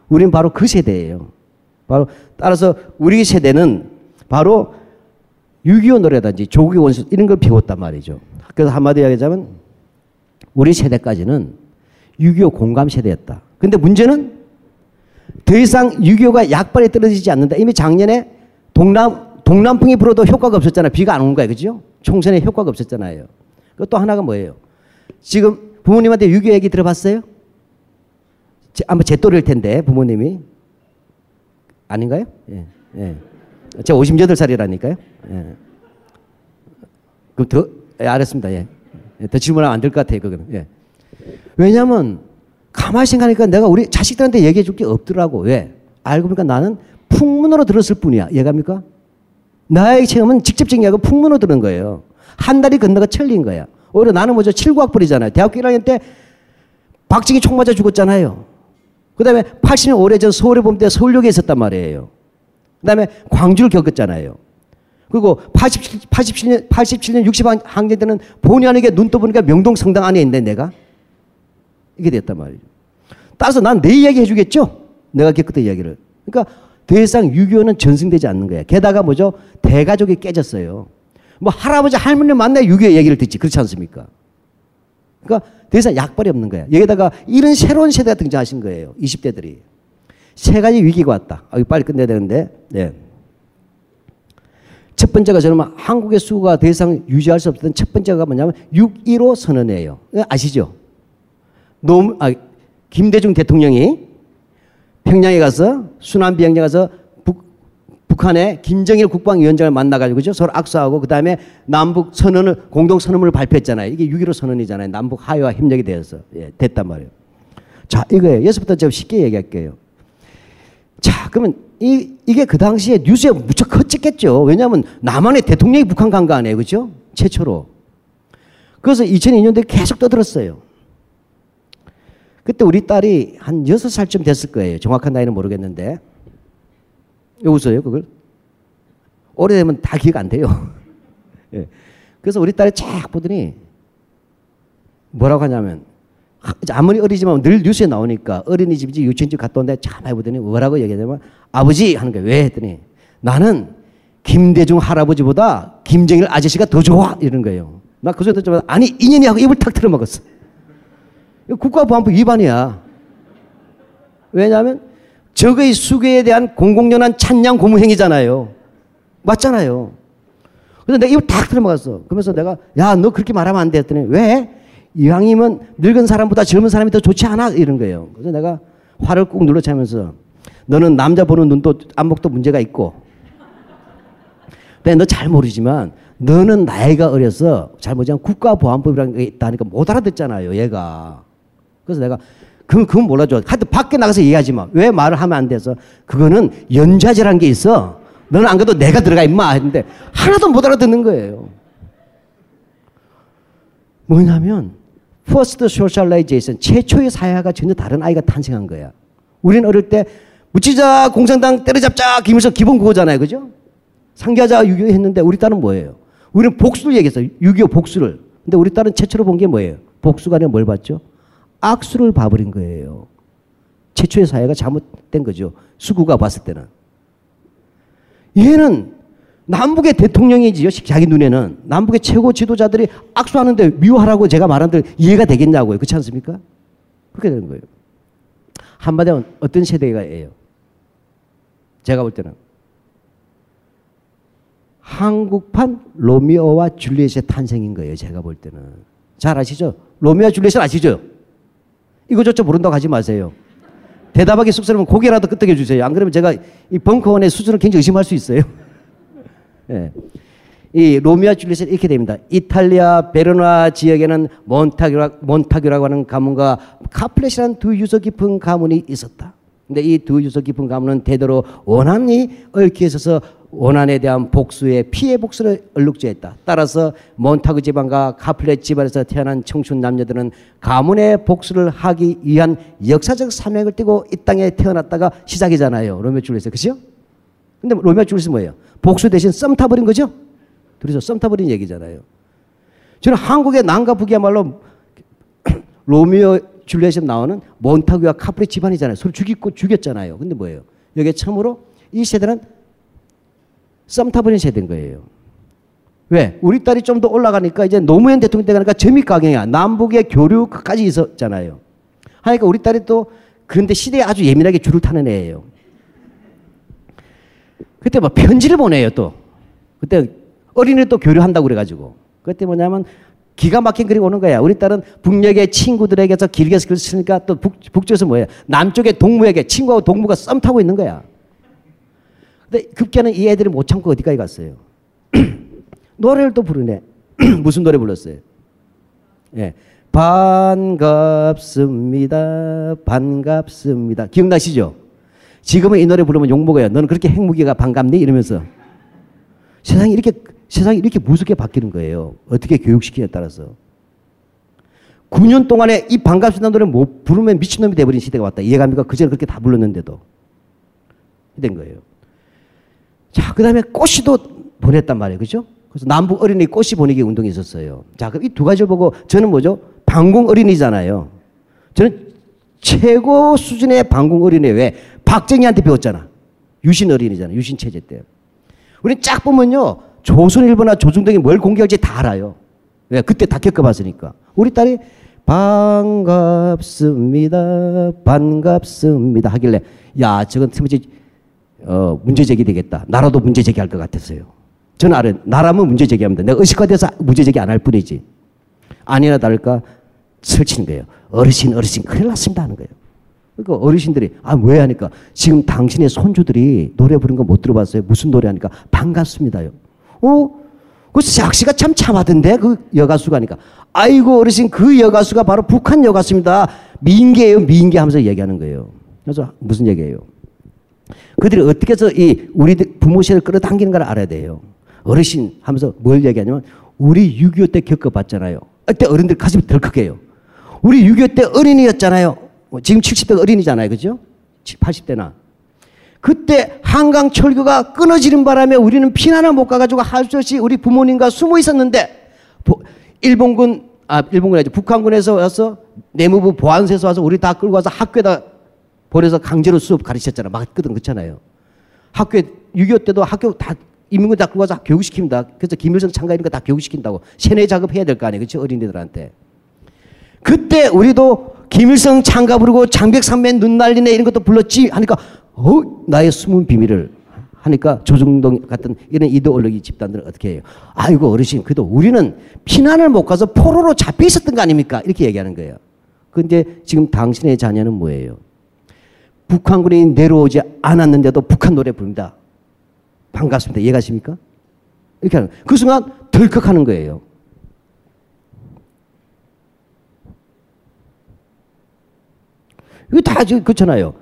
우리는 바로 그 세대예요. 바로 따라서 우리 세대는 바로 6.25 노래든지 조국의 원수 이런 걸 배웠단 말이죠. 그래서 한마디로 얘기하자면 우리 세대까지는 6.25 공감 세대였다. 근데 문제는 더 이상 6.25가 약발이 떨어지지 않는다. 이미 작년에 동남, 동남풍이 불어도 효과가 없었잖아요. 비가 안 온 거예요. 그죠? 총선에 효과가 없었잖아요. 그또 하나가 뭐예요? 지금 부모님한테 6.25 얘기 들어봤어요? 제- 아마 제 또래일 텐데 부모님이 아닌가요? 예, 예. 제가 58살이라니까요. 예. 그럼 더, 예, 알았습니다. 예. 예, 더 질문하면 안 될 것 같아요. 그거는. 예. 왜냐면 가만히 생각하니까 내가 우리 자식들한테 얘기해 줄 게 없더라고. 왜? 알고 보니까 나는 풍문으로 들었을 뿐이야. 이해갑니까? 나의 체험은 직접적인 게 아니고 풍문으로 들은 거예요. 한 달이 건너가 천리인 거야. 오히려 나는 뭐죠? 7구학벌이잖아요. 대학교 1학년 때 박정희 총 맞아 죽었잖아요. 그 다음에 80년 오래전 서울에 봄때 서울역에 있었단 말이에요. 그 다음에 광주를 겪었잖아요. 그리고 87, 87년, 87년 60학년 때는 본의 아니게 눈 떠보니까 명동 성당 안에 있는데 내가 이게 됐단 말이죠. 따라서 난 내 이야기 해주겠죠? 내가 겪었던 이야기를. 그러니까 더 이상 6.25는 전승되지 않는 거야. 게다가 뭐죠? 대가족이 깨졌어요. 뭐 할아버지 할머니 만나 6.25 얘기를 듣지. 그렇지 않습니까? 그러니까 더 이상 약발이 없는 거야. 여기다가 이런 새로운 세대가 등장하신 거예요. 20대들이. 세 가지 위기가 왔다. 아, 이거 빨리 끝내야 되는데. 네. 첫 번째가 저는 한국의 수가 더 이상 유지할 수 없었던 첫 번째가 뭐냐면 6.15 선언이에요. 아시죠? 노, 아, 김대중 대통령이 평양에 가서 순환 비행장 가서 북, 북한의 김정일 국방위원장을 만나가지고 그죠? 서로 악수하고 그 다음에 남북 선언을 공동 선언문을 발표했잖아요. 이게 6.15 선언이잖아요. 남북 하유와 협력이 되어서 예, 됐단 말이에요. 자 이거예요. 여기서부터 제가 쉽게 얘기할게요. 자 그러면 이, 이게 그 당시에 뉴스에 무척 커졌겠죠. 왜냐하면 남한의 대통령이 북한 간 거 아니에요. 그죠? 최초로. 그래서 2002년도에 계속 떠들었어요. 그때 우리 딸이 한 6살쯤 됐을 거예요. 정확한 나이는 모르겠는데. 왜 웃어요, 그걸? 오래되면 다 기억 안 돼요. 예. 그래서 우리 딸이 쫙 보더니 뭐라고 하냐면 아무리 어리지만 늘 뉴스에 나오니까 어린이집인지 유치원집 갔다 온데 참 해보더니 뭐라고 얘기하냐면 아버지 하는 거예요. 왜 했더니 나는 김대중 할아버지보다 김정일 아저씨가 더 좋아 이런 거예요. 나 그 소리 듣자마자 아니 인연이 하고 입을 탁 틀어먹었어. 국가보안법 위반이야. 왜냐하면 적의 수괴에 대한 공공연한 찬양 고무행위잖아요. 맞잖아요. 그래서 내가 입을 탁 틀어먹었어. 그러면서 내가 야 너 그렇게 말하면 안 돼 했더니 왜? 이왕이면 늙은 사람보다 젊은 사람이 더 좋지 않아? 이런 거예요. 그래서 내가 화를 꾹 눌러차면서 너는 남자 보는 눈도 안목도 문제가 있고 근데 너 잘 모르지만 너는 나이가 어려서 잘 모르지만 국가보안법이라는 게 있다니까 못 알아듣잖아요 얘가 그래서 내가 그건, 그건 몰라줘 하여튼 밖에 나가서 얘기하지 마 왜 말을 하면 안 돼서 그거는 연좌제라는 게 있어 너는 안 그래도 내가 들어가 임마 했는데 하나도 못 알아듣는 거예요 뭐냐면 first socialization 최초의 사회가 전혀 다른 아이가 탄생한 거야. 우리는 어릴 때 무찌르자 공산당 때려잡자 김일성 기본 그거잖아요. 그죠? 상기하자 6.25 했는데 우리 딸은 뭐예요? 우리는 복수를 얘기했어요. 6.25 복수를. 근데 우리 딸은 최초로 본 게 뭐예요? 복수가 아니라 뭘 봤죠? 악수를 봐버린 거예요. 최초의 사회가 잘못된 거죠. 수구가 봤을 때는. 얘는 남북의 대통령이지요. 자기 눈에는 남북의 최고 지도자들이 악수하는데 미워하라고 제가 말한 대로 이해가 되겠냐고요. 그렇지 않습니까? 그렇게 되는 거예요. 한마디로 어떤 세대가예요? 제가 볼 때는 한국판 로미오와 줄리엣의 탄생인 거예요. 제가 볼 때는 잘 아시죠? 로미오와 줄리엣을 아시죠? 이거저거 모른다고 하지 마세요. 대답하기 쑥스러우면 고개라도 끄덕여 주세요. 안 그러면 제가 이 벙커원의 수준을 굉장히 의심할 수 있어요. 예. 이 로미오와 줄리엣은 이렇게 됩니다. 이탈리아 베로나 지역에는 몬타규라, 몬타규라고 하는 가문과 카플렛이라는 두 유서 깊은 가문이 있었다. 근데 이 두 유서 깊은 가문은 대대로 원한이 얽혀 있어서 원한에 대한 복수에 피의 복수로 얼룩졌다. 따라서 몬타그 집안과 카플렛 집안에서 태어난 청춘 남녀들은 가문의 복수를 하기 위한 역사적 사명을 띠고 이 땅에 태어났다가 시작이잖아요. 로미오 줄리엣 그죠? 근데 로미오 줄리엣 뭐예요? 복수 대신 썸 타버린 거죠? 둘이서 썸 타버린 얘기잖아요. 저는 한국의 남과 북이야말로 로미오 줄리엣에 나오는 몬타그와 카플렛 집안이잖아요. 서로 죽이고 죽였잖아요. 근데 뭐예요? 여기 처음으로 이 세대는 썸 타버린 세대인 거예요. 왜? 우리 딸이 좀 더 올라가니까 이제 노무현 대통령 때 가니까 강행이야. 남북의 교류까지 있었잖아요. 하니까 우리 딸이 또 그런데 시대에 아주 예민하게 줄을 타는 애예요. 그때 뭐 편지를 보내요 또. 그때 어린이 또 교류한다고 그래가지고. 그때 뭐냐면 기가 막힌 글이 오는 거야. 우리 딸은 북녘의 친구들에게서 길게 글을 쓰니까 또 북, 북쪽에서 뭐예요? 남쪽의 동무에게 친구하고 동무가 썸 타고 있는 거야. 근데 급기야는 이 애들이 못 참고 어디까지 갔어요. 노래를 또 부르네. 무슨 노래 불렀어요? 예. 반갑습니다. 반갑습니다. 기억나시죠? 지금은 이 노래 부르면 욕먹어요. 너는 그렇게 핵무기가 반갑니? 이러면서. 세상이 이렇게, 세상이 이렇게 무섭게 바뀌는 거예요. 어떻게 교육시키냐에 따라서. 9년 동안에 이 반갑습니다 노래 못 부르면 미친놈이 돼버린 시대가 왔다. 이해갑니까? 그전에 그렇게 다 불렀는데도. 된 거예요. 자, 그 다음에 꽃이도 보냈단 말이에요. 그죠? 그래서 남북 어린이 꽃이 보내기 운동이 있었어요. 자, 그럼 이 두 가지를 보고 저는 뭐죠? 방공 어린이잖아요. 저는 최고 수준의 방공 어린이 왜? 박정희한테 배웠잖아. 유신 어린이잖아. 유신 체제 때. 우리 쫙 보면요. 조선일보나 조중동이 뭘 공개할지 다 알아요. 왜? 그때 다 겪어봤으니까. 우리 딸이 반갑습니다. 반갑습니다. 하길래 야, 저건 틀림없이 어, 문제 제기되겠다. 나라도 문제 제기할 것 같았어요. 저는 알아요. 나라면 문제 제기합니다. 내가 의식화돼서 문제 제기 안 할 뿐이지. 아니나 다를까 설치는 거예요. 어르신, 어르신, 큰일 났습니다 하는 거예요. 그러니까 어르신들이, 아, 왜 하니까 지금 당신의 손주들이 노래 부르는 거 못 들어봤어요. 무슨 노래 하니까 반갑습니다요. 어? 그 삭시가 참 참하던데, 그 여가수가 하니까. 아이고, 어르신, 그 여가수가 바로 북한 여가수입니다. 민계예요, 민계 하면서 얘기하는 거예요. 그래서 무슨 얘기예요? 그들이 어떻게 해서 이 우리 부모 세를 끌어당기는가를 알아야 돼요. 어르신 하면서 뭘 얘기하냐면 우리 6.25 때 겪어봤잖아요. 그때 어른들 가슴이 덜컥해요. 우리 6.25 때 어린이였잖아요. 뭐 지금 70대 어린이잖아요. 그죠? 80대나. 그때 한강 철교가 끊어지는 바람에 우리는 피난을 못 가가지고 할 수 없이 우리 부모님과 숨어 있었는데 일본군 아 일본군이 아니죠 북한군에서 와서 내무부 보안소에서 와서 우리 다 끌고 와서 학교에다 보내서 강제로 수업 가르쳤잖아. 막거든 그렇잖아요. 학교에 6.25 때도 학교 다 인민군 다 끌고 와서 교육시킵니다. 그래서 김일성 참가 이런 거 다 교육시킨다고. 세뇌 작업해야 될 거 아니에요. 그렇죠? 어린이들한테. 그때 우리도 김일성 창가 부르고 장백산맨 눈 날리네 이런 것도 불렀지 하니까 어 나의 숨은 비밀을 하니까 조중동 같은 이런 이데올로기 집단들은 어떻게 해요? 아이고 어르신 그래도 우리는 피난을 못 가서 포로로 잡혀 있었던 거 아닙니까? 이렇게 얘기하는 거예요. 근데 지금 당신의 자녀는 뭐예요? 북한군이 내려오지 않았는데도 북한 노래 부릅니다. 반갑습니다. 이해가십니까? 이렇게 하는 그 순간 덜컥 하는 거예요. 이거 다 지금 그렇잖아요.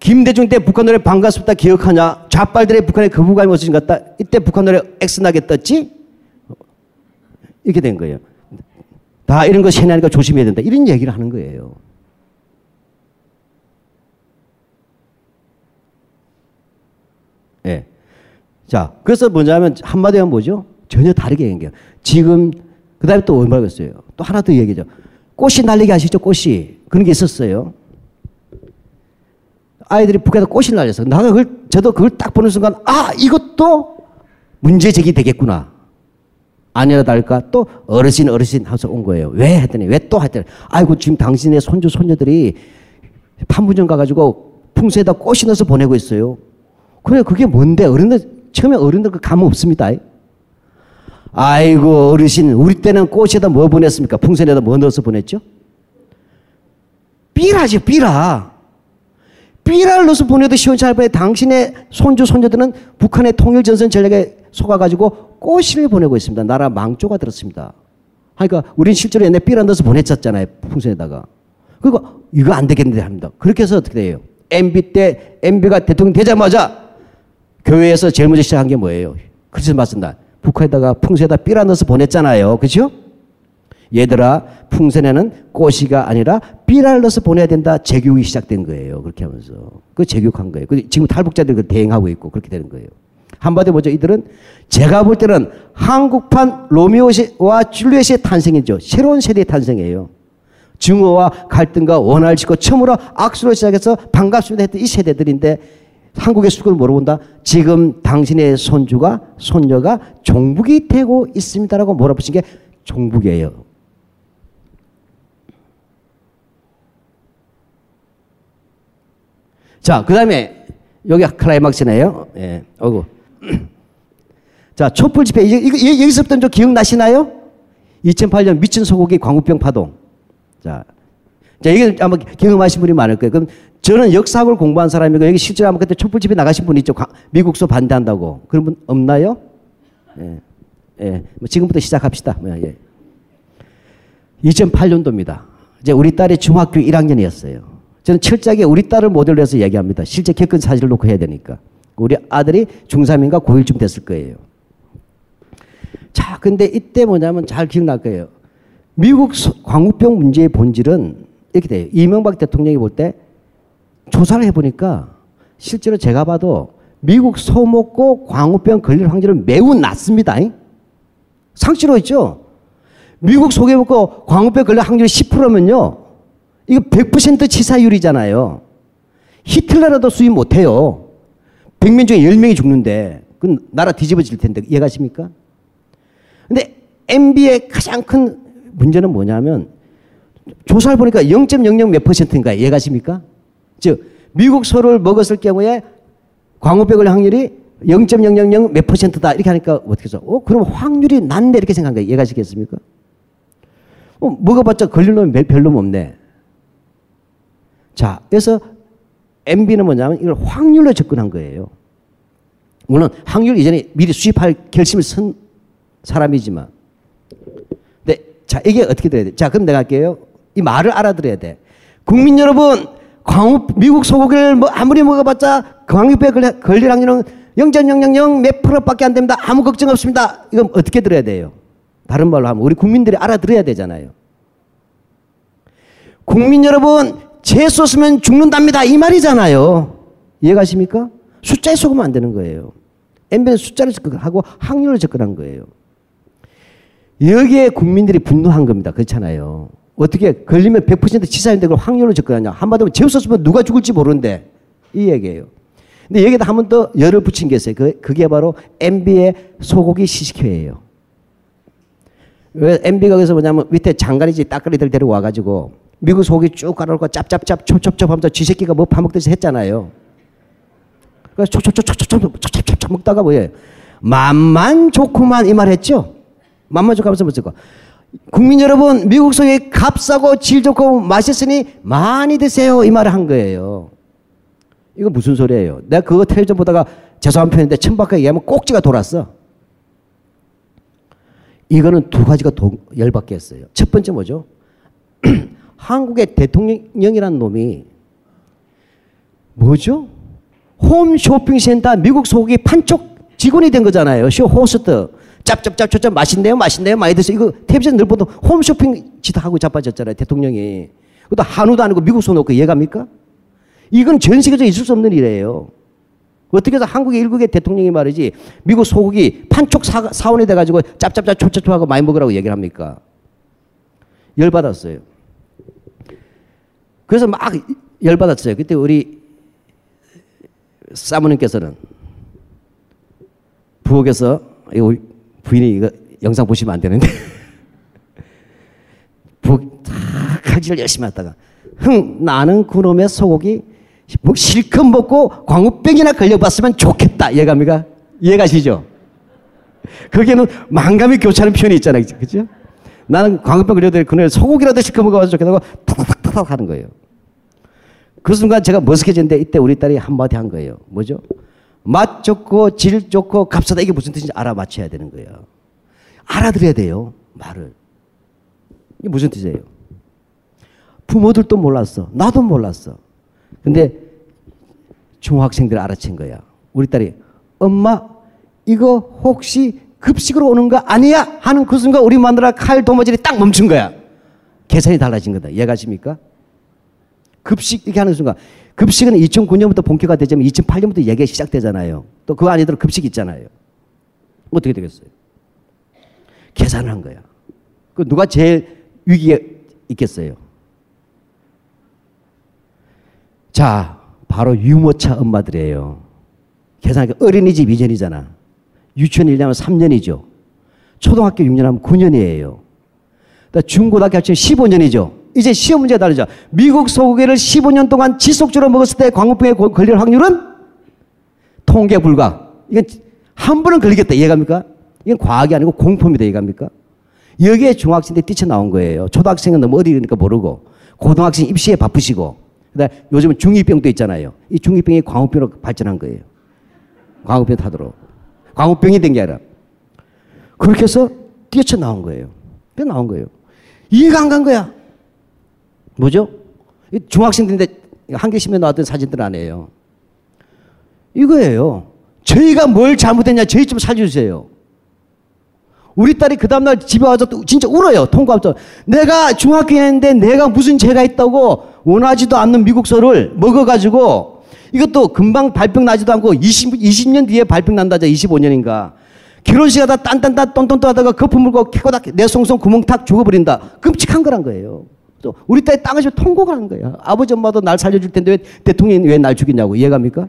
김대중 때 북한 노래 반갑습니다 기억하냐? 좌빨들의 북한의 거부감이 없어진 것 같다. 이때 북한 노래 엑스나게 떴지? 이렇게 된 거예요. 다 이런 거 세뇌하니까 조심해야 된다. 이런 얘기를 하는 거예요. 예. 자, 그래서 뭐냐면 한마디 하면 뭐죠? 전혀 다르게 얘기해요. 지금 그 다음에 또 뭐라고 했어요? 또 하나 더 얘기죠. 꽃이 날리게 하시죠, 꽃이. 그런 게 있었어요. 아이들이 북에서 꽃이 날렸어. 나가 그걸, 저도 그걸 딱 보는 순간, 아, 이것도 문제 제기 되겠구나. 아니라 다를까 또 어르신 어르신 하면서 온 거예요. 왜 했더니 왜 또 했더니 아이고 지금 당신의 손주 손녀들이 판문점 가가지고 풍수에다 꽃이 넣어서 보내고 있어요. 그래 그게 뭔데 어른들 처음에 어른들 그 감흥 없습니다. 아이고 어르신 우리 때는 꽃에다 뭐 보냈습니까? 풍선에다 뭐 넣어서 보냈죠? 삐라죠 삐라. 삐라를 넣어서 보내도 시원찮을 바에 당신의 손주 손녀들은 북한의 통일전선 전략에 속아가지고 꽃을 보내고 있습니다. 나라 망조가 들었습니다. 그러니까 우린 실제로 옛날 삐라 넣어서 보냈었잖아요. 풍선에다가. 그리고 이거 안 되겠는데 합니다. 그렇게 해서 어떻게 돼요? MB 때 MB가 대통령 되자마자 교회에서 제일 먼저 시작한 게 뭐예요? 크리스마스 날. 북한에다가 풍선에다 삐라 넣어서 보냈잖아요. 그죠? 얘들아, 풍선에는 꽃이가 아니라 삐라를 넣어서 보내야 된다. 재교육이 시작된 거예요. 그렇게 하면서. 그 재교육한 거예요. 그 지금 탈북자들이 그 대행하고 있고 그렇게 되는 거예요. 한마디로 뭐죠? 이들은 제가 볼 때는 한국판 로미오와 줄리엣의 탄생이죠. 새로운 세대의 탄생이에요. 증오와 갈등과 원한을 짓고 처음으로 악수로 시작해서 반갑습니다 했던 이 세대들인데 한국의 수국을 물어본다. 지금 당신의 손주가 손녀가 종북이 되고 있습니다라고 몰아붙인 게 종북이에요. 자, 그 다음에 여기 클라이막스네요. 예, 어구. 자, 촛불 집회. 이거, 이거, 여기서부터 좀 기억나시나요? 2008년 미친 소고기 광우병 파동. 자, 자, 이게 아마 경험하신 분이 많을 거예요. 그럼 저는 역사학을 공부한 사람이고 여기 실제로 아마 그때 촛불 집회 나가신 분 있죠. 미국서 반대한다고. 그런 분 없나요? 예. 예. 뭐 지금부터 시작합시다. 뭐, 예. 2008년도입니다. 이제 우리 딸이 중학교 1학년이었어요. 저는 철저하게 우리 딸을 모델로 해서 얘기합니다. 실제 겪은 사실을 놓고 해야 되니까. 우리 아들이 중3인가 고1쯤 됐을 거예요. 자, 근데 이때 뭐냐면 잘 기억날 거예요. 미국 광우병 문제의 본질은 이렇게 돼요. 이명박 대통령이 볼때 조사를 해보니까 실제로 제가 봐도 미국 소 먹고 광우병 걸릴 확률은 매우 낮습니다. 상치로 있죠? 미국 소개 먹고 광우병 걸릴 확률이 10%면요. 이거 100% 치사율이잖아요. 히틀러라도 수입 못해요. 100명 중에 10명이 죽는데 그건 나라 뒤집어질 텐데 이해가십니까? 근데 MB의 가장 큰 문제는 뭐냐면 조사를 보니까 0.00 몇 퍼센트인가 이해가십니까? 즉 미국 소를 먹었을 경우에 광우병 을 확률이 0.000 몇 퍼센트다 이렇게 하니까 어떻게 해서 어 그럼 확률이 낮네 이렇게 생각한 거예요. 이해가시겠습니까? 어 먹어봤자 걸릴 놈이 별로 없네. 자 그래서 MB는 뭐냐면 이걸 확률로 접근한 거예요. 물론 확률 이전에 미리 수입할 결심을 선 사람이지만. 근데 자 이게 어떻게 돼야 돼? 자 그럼 내가 할게요. 이 말을 알아들어야 돼. 국민 여러분, 광우, 미국 소고기를 뭐 아무리 먹어봤자 광우병에 걸릴, 걸릴 확률은 0.000 몇 프로밖에 안 됩니다. 아무 걱정 없습니다. 이건 어떻게 들어야 돼요? 다른 말로 하면 우리 국민들이 알아들어야 되잖아요. 국민 여러분, 재수 없으면 죽는답니다. 이 말이잖아요. 이해가십니까? 숫자에 속으면 안 되는 거예요. MB는 숫자를 접근하고 확률을 접근한 거예요. 여기에 국민들이 분노한 겁니다. 그렇잖아요. 어떻게 걸리면 100% 치사인데 그걸 확률로 접근하냐. 한마디로 재수 없으면 누가 죽을지 모르는데 이 얘기예요. 근데 여기다 한 번 더 열을 붙인 게 있어요. 그, 그게 바로 MB의 소고기 시식회예요. 왜 MB가 그래서 뭐냐면 밑에 장가리지 따까리들 데리고 와가지고 미국 소고기 쭉 깔아놓고 짭짭짭 첩첩첩 하면서 쥐새끼가 뭐 파먹듯이 했잖아요. 그래서 촉촉촉촉촉촉 촉촉촉 먹다가 뭐예요? 맘만 좋구만 이 말 했죠? 맘만 좋고 하면서 뭐죠? 국민 여러분 미국 소고기 값싸고 질 좋고 맛있으니 많이 드세요 이 말을 한 거예요. 이거 무슨 소리예요? 내가 그거 텔레비전 보다가 죄송한 편인데 천박하게 얘기하면 꼭지가 돌았어. 이거는 두 가지가 도, 열받게 했어요. 첫 번째 뭐죠? 한국의 대통령이라는 놈이 뭐죠? 홈쇼핑센터 미국 소고기 판촉 직원이 된 거잖아요. 쇼 호스트. 짭짭짭짭짭 맛있네요, 맛있네요, 많이 드세요. 이거 텔레비전 늘 보도 홈쇼핑 짓 하고 자빠졌잖아요, 대통령이. 그것도 한우도 아니고 미국 소 놓고 이해갑니까? 이건 전 세계적으로 있을 수 없는 일이에요. 어떻게 해서 한국의 일국의 대통령이 말이지 미국 소고기 판촉 사, 사원이 돼가지고 짭짭짭 초초초하고 많이 먹으라고 얘기를 합니까? 열받았어요. 그래서 막 열받았어요. 그때 우리 사모님께서는 부엌에서 이거 부인이 이거 영상 보시면 안 되는데 칼질을 열심히 하다가 흥 나는 그놈의 소고기 뭐 실컷 먹고 광우병이나 걸려봤으면 좋겠다 이해갑니까? 이해가시죠? 거기에는 망감이 교차하는 표현이 있잖아요. 그죠? 나는 광우병 걸려도 그놈의 소고기라도 실컷 먹어봐서 좋겠다고 탁탁탁탁 하는 거예요. 그 순간 제가 머쓱해졌는데 이때 우리 딸이 한마디 한 거예요. 뭐죠? 맛 좋고 질 좋고 값싸다 이게 무슨 뜻인지 알아맞혀야 되는 거예요. 알아들어야 돼요. 말을. 이게 무슨 뜻이에요? 부모들도 몰랐어. 나도 몰랐어. 근데 중학생들 알아챈 거야. 우리 딸이 엄마 이거 혹시 급식으로 오는 거 아니야? 하는 그 순간 우리 마누라 칼 도마질이 딱 멈춘 거야. 계산이 달라진 거다. 이해가십니까? 급식 이렇게 하는 순간 급식은 2009년부터 본격화 되지만 2008년부터 얘기가 시작되잖아요. 또그 안에 들어 급식 있잖아요. 어떻게 되겠어요? 계산을 한 거야. 그 누가 제일 위기에 있겠어요? 자, 바로 유모차 엄마들이에요. 계산하기 어린이집 2년이잖아. 유치원 1년 하면 3년이죠. 초등학교 6년 하면 9년이에요. 중고등학교 합치면 15년이죠. 이제 시험 문제가 다르죠. 미국 소고기를 15년 동안 지속적으로 먹었을 때 광우병에 걸릴 확률은 통계 불가. 이건 한 번은 걸리겠다. 이해갑니까? 이건 과학이 아니고 공포입니다. 이해갑니까? 여기에 중학생들이 뛰쳐나온 거예요. 초등학생은 너무 어리니까 모르고 고등학생 입시에 바쁘시고 그다음에 요즘은 중2병도 있잖아요. 이 중2병이 광우병으로 발전한 거예요. 광우병 타도록. 광우병이 된 게 아니라. 그렇게 해서 뛰쳐나온 거예요. 그 나온 거예요. 이해가 안 간 거야. 뭐죠? 중학생들인데 한겨신문에 나왔던 사진들 아니에요. 이거예요. 저희가 뭘 잘못했냐 저희 좀 살려주세요. 우리 딸이 그 다음날 집에 와서 또 진짜 울어요. 통과하면서. 내가 중학교였는데 내가 무슨 죄가 있다고 원하지도 않는 미국서를 먹어가지고 이것도 금방 발병 나지도 않고 20, 20년 뒤에 발병 난다죠. 25년인가. 결혼식 하다 딴딴딴 똔똔똔 하다가 거품 물고 캐고다 내 송송 구멍 탁 죽어버린다. 끔찍한 거란 거예요. 또 우리 딸이 땅을 좀 통곡을 하는 거야. 아버지 엄마도 날 살려줄 텐데 왜 대통령이 왜 날 죽이냐고 이해갑니까?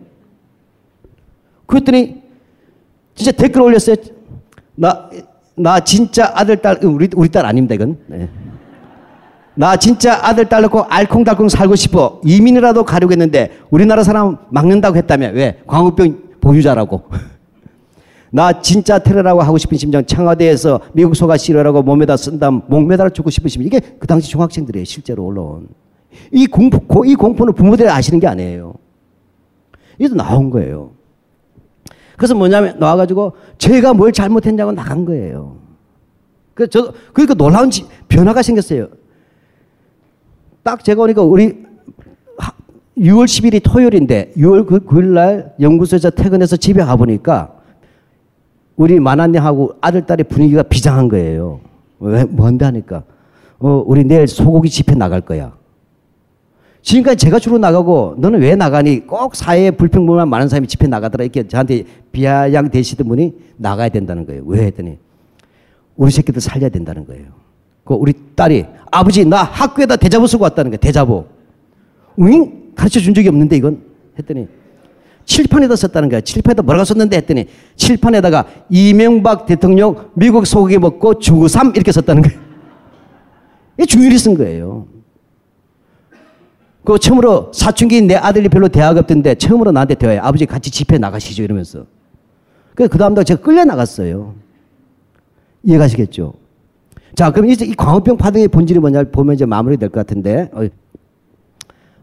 그랬더니 진짜 댓글 올렸어요. 나, 나 진짜 아들, 딸, 우리, 우리 딸 아닙니다, 이건. 네. 나 진짜 아들, 딸 낳고 알콩달콩 살고 싶어. 이민이라도 가려고 했는데 우리나라 사람 막는다고 했다며. 왜? 광우병 보유자라고. 나 진짜 테러라고 하고 싶은 심정 청와대에서 미국 소가 싫어라고 몸에다 쓴다 목매달아 죽고 싶은 심정. 이게 그 당시 중학생들이에요 실제로 올라온 이 공포 이 공포는 부모들이 아시는 게 아니에요. 이도 나온 거예요. 그래서 뭐냐면 나와가지고 제가 뭘 잘못했냐고 나간 거예요. 그 저 그러니까 놀라운 변화가 생겼어요. 딱 제가 오니까 우리 6월 10일이 토요일인데 6월 9일 날 연구소에서 퇴근해서 집에 가보니까 우리 만화님하고 아들, 딸의 분위기가 비장한 거예요. 왜, 뭔데 하니까. 어, 우리 내일 소고기 집회 나갈 거야. 지금까지 제가 주로 나가고 너는 왜 나가니? 꼭 사회에 불평불만 많은 사람이 집회 나가더라. 이렇게 저한테 비아양 되시던 분이 나가야 된다는 거예요. 왜 했더니 우리 새끼들 살려야 된다는 거예요. 그 우리 딸이 아버지 나 학교에다 대자보 쓰고 왔다는 거예요. 대자보. 응? 가르쳐 준 적이 없는데 이건 했더니 칠판에다 썼다는 거야. 칠판에다 뭐라고 썼는데 했더니 칠판에다가 이명박 대통령 미국 소고기 먹고 중3 이렇게 썼다는 거예요. 이 중일이 쓴 거예요. 그 처음으로 사춘기 내 아들이 별로 대학 없던데 처음으로 나한테 대화해. 아버지 같이 집회 나가시죠 이러면서. 그래서 그 다음날 제가 끌려 나갔어요. 이해가시겠죠? 자, 그럼 이제 이 광우병 파동의 본질이 뭐냐 보면 이제 마무리 될 것 같은데, 어,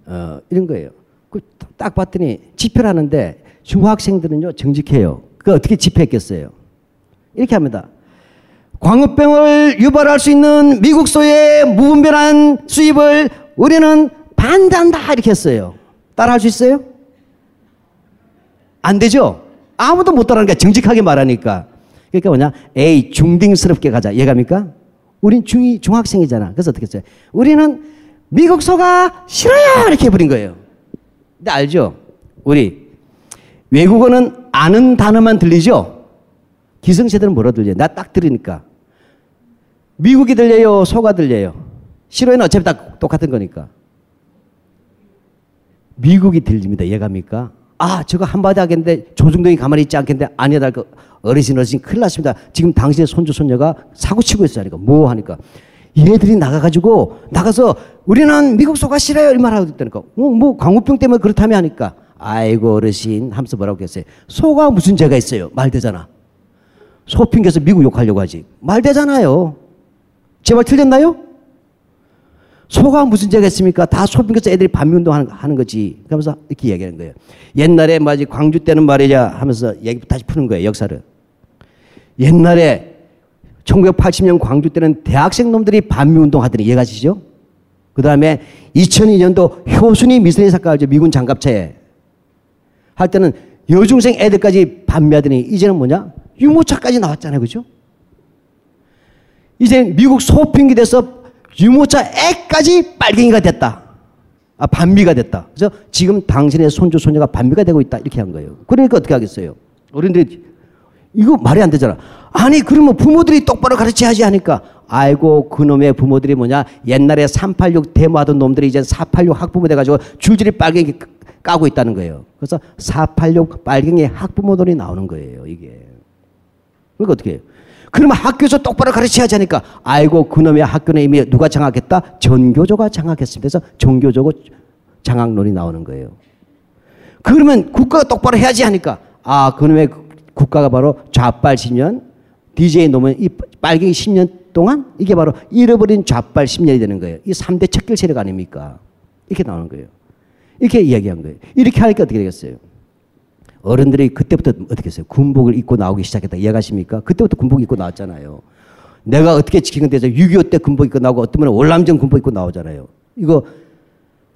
어, 이런 거예요. 딱 봤더니 집회를 하는데 중학생들은요 정직해요. 그 어떻게 집회했겠어요? 이렇게 합니다. 광우병을 유발할 수 있는 미국 소의 무분별한 수입을 우리는 반대한다 이렇게 했어요. 따라할 수 있어요? 안 되죠? 아무도 못 따라하니까 정직하게 말하니까. 그러니까 뭐냐? 에이 중딩스럽게 가자. 얘가입니까? 우린 중이 중학생이잖아. 그래서 어떻게 했어요? 우리는 미국 소가 싫어요 이렇게 해버린 거예요. 근데 알죠? 우리 외국어는 아는 단어만 들리죠? 기성세대는 뭐라 들려요? 나 딱 들으니까. 미국이 들려요? 소가 들려요? 싫어요는 어차피 다 똑같은 거니까. 미국이 들립니다. 이해갑니까? 아, 저거 한마디 하겠는데 조중동이 가만히 있지 않겠는데 아니야, 그 어르신, 어르신 큰일 났습니다. 지금 당신의 손주, 손녀가 사고 치고 있어요. 하니까 뭐 하니까. 얘들이 나가가지고 나가서 우리는 미국 소가 싫어요. 이 말하고 있다니까. 어, 뭐 광우병 때문에 그렇다며 하니까. 아이고 어르신 하면서 뭐라고 했어요. 소가 무슨 죄가 있어요. 말 되잖아. 소 핑계서 미국 욕하려고 하지. 말 되잖아요. 제 말 틀렸나요? 소가 무슨 죄가 있습니까? 다 소 핑계서 애들이 반미운동 하는, 하는 거지. 그러면서 이렇게 얘기하는 거예요. 옛날에 맞지 광주 때는 말이냐 하면서 얘기 다시 푸는 거예요. 역사를. 옛날에 1980년 광주 때는 대학생 놈들이 반미운동 하더니 이해 가시죠? 그 다음에 2002년도 효순이 미선이 사건 알죠? 미군 장갑차에. 할 때는 여중생 애들까지 반미하더니 이제는 뭐냐? 유모차까지 나왔잖아요. 그죠? 이제 미국 소fin기 돼서 유모차 애까지 빨갱이가 됐다. 아, 반미가 됐다. 그래서 지금 당신의 손주, 손녀가 반미가 되고 있다. 이렇게 한 거예요. 그러니까 어떻게 하겠어요? 어른들이, 이거 말이 안 되잖아. 아니, 그러면 부모들이 똑바로 가르쳐야지 하니까, 아이고, 그놈의 부모들이 뭐냐, 옛날에 386 데모하던 놈들이 이제 486 학부모 돼가지고 줄줄이 빨갱이 까고 있다는 거예요. 그래서 486 빨갱이 학부모들이 나오는 거예요, 이게. 그러니까 어떻게 해요? 그러면 학교에서 똑바로 가르쳐야지 하니까 아이고 그놈의 학교는 이미 누가 장악했다? 전교조가 장악했습니다. 그래서 전교조고 장악론이 나오는 거예요. 그러면 국가가 똑바로 해야지 하니까 아 그놈의 국가가 바로 좌빨 10년 DJ 놈은 이 빨갱이 10년 동안 이게 바로 잃어버린 좌빨 10년이 되는 거예요. 이 3대 척결 세력 아닙니까? 이렇게 나오는 거예요. 이렇게 이야기한 거예요. 이렇게 하니까 어떻게 되겠어요? 어른들이 그때부터 어떻게 했어요? 군복을 입고 나오기 시작했다. 이해가십니까? 그때부터 군복 입고 나왔잖아요. 내가 어떻게 지킨 건데 6.25 때 군복 입고 나오고 어떤 분은 월남전 군복 입고 나오잖아요. 이거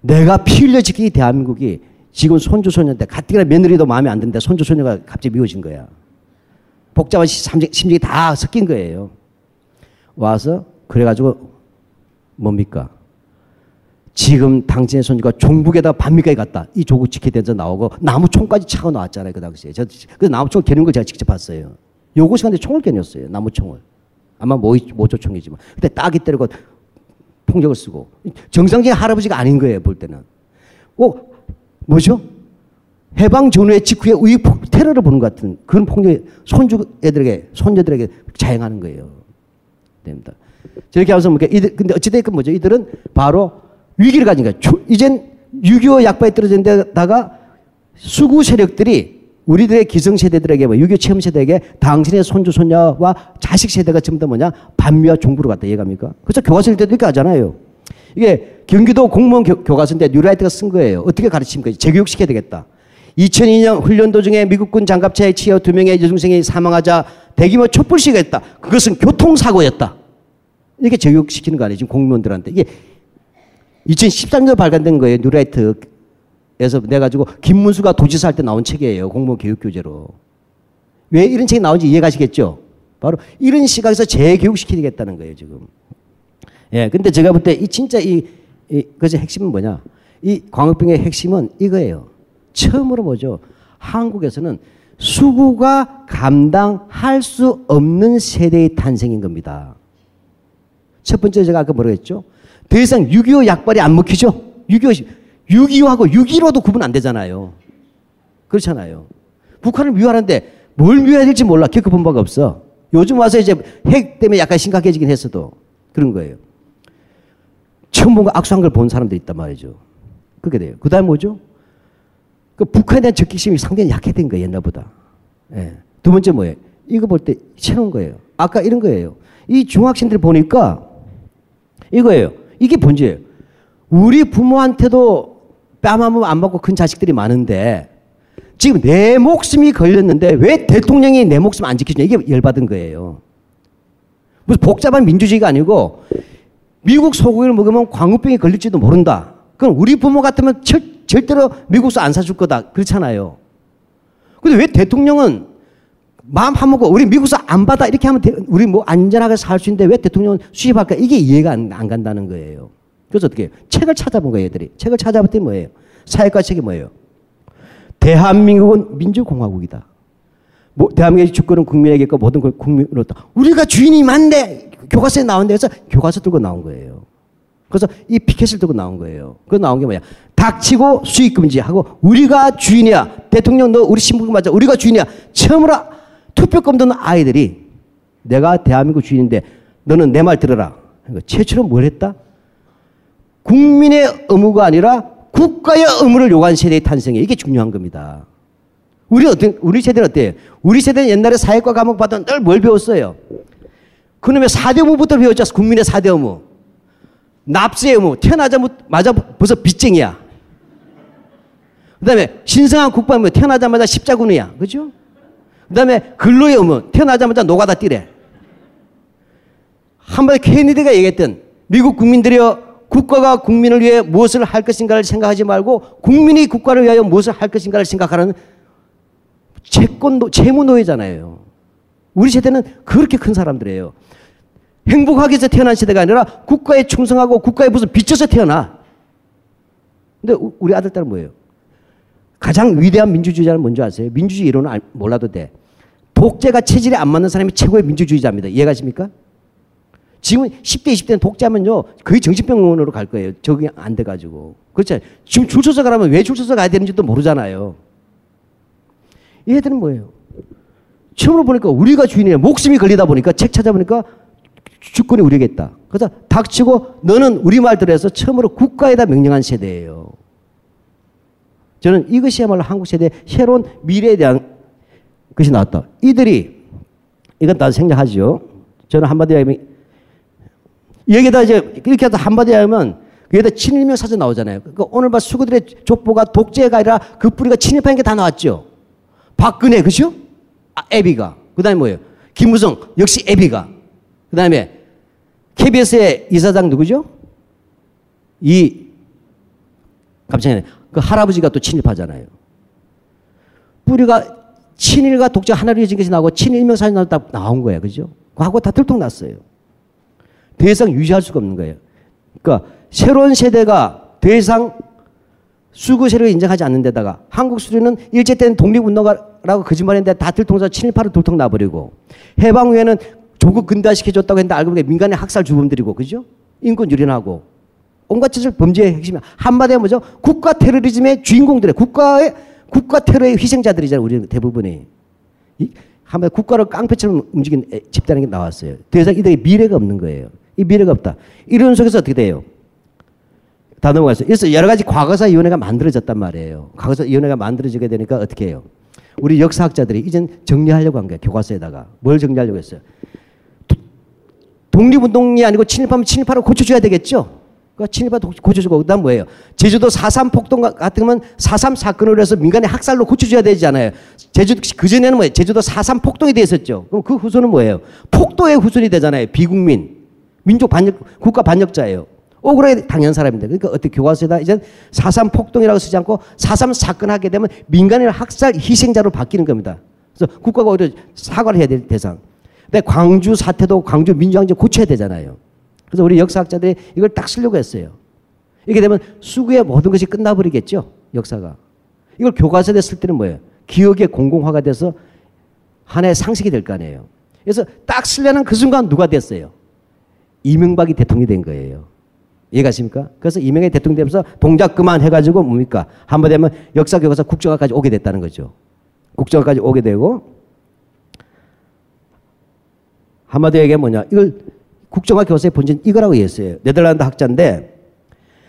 내가 피 흘려 지킨 이 대한민국이 지금 손주 손녀인데 가뜩이나 며느리도 마음에 안 드는데 손주 손녀가 갑자기 미워진 거야. 복잡한 심정이 다 섞인 거예요. 와서 그래가지고 뭡니까? 지금 당신의 손주가 종북에다 반미까지 갔다. 이 조국 지켜대서 나오고 나무총까지 차고 나왔잖아요. 그 당시에. 저, 그 나무총 겨눈 걸 제가 직접 봤어요. 요거 시간에 총을 겨눴어요. 나무총을. 아마 모, 모조총이지만. 그때 따기 때리고 폭력을 쓰고. 정상적인 할아버지가 아닌 거예요. 볼 때는. 어, 뭐죠? 해방 전후의 직후에 우익 테러를 보는 것 같은 그런 폭력이 손주 애들에게, 손녀들에게 자행하는 거예요. 됩니다. 저렇게 하면서, 이들, 근데 어찌됐건 뭐죠? 이들은 바로 위기를 가진 거예요. 이젠 6.25 약발에 떨어진 데다가 수구 세력들이 우리들의 기성세대들에게, 뭐, 6.25 체험 세대에게 당신의 손주, 손녀와 자식 세대가 전부 다 뭐냐? 반미와 종북으로 갔다. 이해갑니까? 그래서 교과서일 때도 이렇게 하잖아요. 이게 경기도 공무원 교, 과서인데 뉴라이트가 쓴 거예요. 어떻게 가르칩니까? 재교육시켜야 되겠다. 2002년 훈련 도중에 미국군 장갑차에 치여 두 명의 여중생이 사망하자 대규모 촛불 시위가 했다. 그것은 교통사고였다. 이렇게 재교육시키는 거 아니에요. 지금 공무원들한테. 이게 2013년에 발간된 거예요. 뉴라이트에서 내가지고 김문수가 도지사 할 때 나온 책이에요. 공무원 교육 교재로. 왜 이런 책이 나온지 이해가시겠죠? 바로 이런 시각에서 재교육시키겠다는 거예요, 지금. 예, 근데 제가 볼 때 이 진짜 이, 이, 그것의 핵심은 뭐냐? 이 광우병의 핵심은 이거예요. 처음으로 뭐죠? 한국에서는 수구가 감당할 수 없는 세대의 탄생인 겁니다. 첫 번째 제가 아까 뭐라고 했죠? 더 이상 6.25 약발이 안 먹히죠? 6.25, 6.25하고 6.15도 구분 안 되잖아요. 그렇잖아요. 북한을 미워하는데 뭘 미워해야 될지 몰라. 겪어본 바가 없어. 요즘 와서 이제 핵 때문에 약간 심각해지긴 했어도 그런 거예요. 처음 뭔가 악수한 걸 본 사람들이 있단 말이죠. 그렇게 돼요. 그 다음 뭐죠? 그 북한에 대한 적기심이 상당히 약해진 거예요, 옛날보다. 예. 두 번째 뭐예요? 이거 볼 때 새로운 거예요. 아까 이런 거예요. 이 중학생들 보니까 이거예요. 이게 본질이에요. 우리 부모한테도 뺨한번 안 맞고 큰 자식들이 많은데 지금 내 목숨이 걸렸는데 왜 대통령이 내 목숨 안 지키냐 이게 열받은 거예요. 무슨 복잡한 민주주의가 아니고 미국 소고기를 먹으면 광우병이 걸릴지도 모른다. 그럼 우리 부모 같으면 절, 절대로 미국서 안 사줄 거다. 그렇잖아요. 근데 왜 대통령은 마음 한먹고 우리 미국서 안 받아 이렇게 하면 우리 뭐 안전하게 살 수 있는데 왜 대통령은 수입할까 이게 이해가 안, 안 간다는 거예요. 그래서 어떻게 해요? 책을 찾아본 거예요, 얘들이. 책을 찾아봤더니 뭐예요? 사회과 책이 뭐예요? 대한민국은 민주공화국이다. 뭐, 대한민국의 주권은 국민에게 있고 모든 걸 국민으로 다. 우리가 주인이 많네! 교과서에 나온 데서 교과서 들고 나온 거예요. 그래서 이 피켓을 들고 나온 거예요. 그 나온 게 뭐야? 닥치고 수익 금지하고 우리가 주인이야. 대통령 너 우리 신분 맞아. 우리가 주인이야. 처음으로 투표권 드는 아이들이 내가 대한민국 주인인데 너는 내 말 들어라. 최초로 뭘 했다? 국민의 의무가 아니라 국가의 의무를 요구한 세대의 탄생이 이게 중요한 겁니다. 우리 어떤 우리 세대는 어때요? 우리 세대는 옛날에 사회과 과목 받던 늘 뭘 배웠어요? 그놈의 4대 의무부터 배웠죠. 국민의 4대 의무. 납세의 의무. 태어나자마자 벌써 빚쟁이야. 그 다음에 신성한 국방부 태어나자마자 십자군이야. 그죠? 그 다음에 근로의 의무. 태어나자마자 노가다 뛰래. 한번 케네디가 얘기했던 미국 국민들이여 국가가 국민을 위해 무엇을 할 것인가를 생각하지 말고 국민이 국가를 위하여 무엇을 할 것인가를 생각하는 채권 노, 채무 노예잖아요. 우리 세대는 그렇게 큰 사람들이에요. 행복하기 위해서 태어난 세대가 아니라 국가에 충성하고 국가에 무슨 빚져서 태어나. 근데 우리 아들 딸은 뭐예요? 가장 위대한 민주주의자는 뭔지 아세요? 민주주의 이론은 몰라도 돼. 독재가 체질에 안 맞는 사람이 최고의 민주주의자입니다. 이해가십니까? 지금 10대, 20대는 독재하면요. 거의 정신병원으로 갈 거예요. 적응이 안 돼가지고. 그렇죠. 지금 줄 서서 가라면 왜 줄 서서 가야 되는지도 모르잖아요. 이 애들은 뭐예요? 처음으로 보니까 우리가 주인이에요. 목숨이 걸리다 보니까 책 찾아보니까 주권이 우리에게 다 그래서 닥치고 너는 우리 말대로 해서 처음으로 국가에다 명령한 세대예요. 저는 이것이야말로 한국 세대의 새로운 미래에 대한 것이 나왔다. 이들이 이건 다 생략하죠. 저는 한마디로 하면 여기다 이제 이렇게 해서 한마디 하면 여기다 친일명 사전 나오잖아요. 그러니까 오늘 봐 수구들의 족보가 독재가 아니라 그 뿌리가 친일파인 게 다 나왔죠. 박근혜 그죠? 아, 애비가 그 다음에 뭐예요? 김무성 역시 애비가 그 다음에 KBS의 이사장 누구죠? 이 깜짝이야. 그 할아버지가 또 친일파잖아요. 뿌리가 친일과 독재 하나로 이어진 것이 나오고 친일명 사전 나온 거예요. 그죠? 그하고 다 들통났어요. 더 이상 유지할 수가 없는 거예요. 그러니까 새로운 세대가 더 이상 수구 세력을 인정하지 않는 데다가 한국 수리는 일제 때는 독립운동가라고 거짓말했는데 다 들통나서 친일파로 들통 나버리고 해방 후에는 조국 근대화시켜줬다고 했는데 알고 보니까 민간의 학살 주범들이고 그죠? 인권 유린하고 온갖 짓을 범죄의 핵심이 한마디로 뭐죠? 국가 테러리즘의 주인공들의 국가의 국가 테러의 희생자들이잖아요. 우리 대부분이. 한마디 국가를 깡패처럼 움직인 집단이 나왔어요. 더 이상 이들의 미래가 없는 거예요. 이 미래가 없다. 이런 속에서 어떻게 돼요? 다 넘어갔어요. 그래서 여러 가지 과거사위원회가 만들어졌단 말이에요. 과거사위원회가 만들어지게 되니까 어떻게 해요? 우리 역사학자들이 이젠 정리하려고 한 거예요. 교과서에다가. 뭘 정리하려고 했어요? 독립운동이 아니고 친일파면 친일파로 고쳐줘야 되겠죠? 그러니까 친일파 고쳐주고 그 다음 뭐예요? 제주도 4.3 폭동 같은 거면 4.3 사건으로 해서 민간의 학살로 고쳐줘야 되잖아요. 제주도, 그전에는 뭐예요? 제주도 4.3 폭동이 됐었죠. 그럼 그 후손은 뭐예요? 폭도의 후손이 되잖아요. 비국민. 민족 반역, 국가 반역자예요. 억울하게 당연 사람인데. 그러니까 어떻게 교과서에다 이제 4.3 폭동이라고 쓰지 않고 4.3 사건 하게 되면 민간인 학살 희생자로 바뀌는 겁니다. 그래서 국가가 오히려 사과를 해야 될 대상. 근데 광주 사태도 광주 민주항쟁 고쳐야 되잖아요. 그래서 우리 역사학자들이 이걸 딱 쓰려고 했어요. 이렇게 되면 수구의 모든 것이 끝나버리겠죠. 역사가. 이걸 교과서에 쓸 때는 뭐예요? 기억의 공공화가 돼서 하나의 상식이 될 거 아니에요. 그래서 딱 쓰려는 그 순간 누가 됐어요? 이명박이 대통령이 된 거예요. 이해가십니까? 그래서 이명박이 대통령 되면서 동작 그만 해가지고 뭡니까? 한번 되면 역사 교과서 국정화까지 오게 됐다는 거죠. 국정화까지 오게 되고 한마디로 얘기하면 뭐냐? 이걸 국정화 교과서의 본질 이거라고 얘기했어요. 네덜란드 학자인데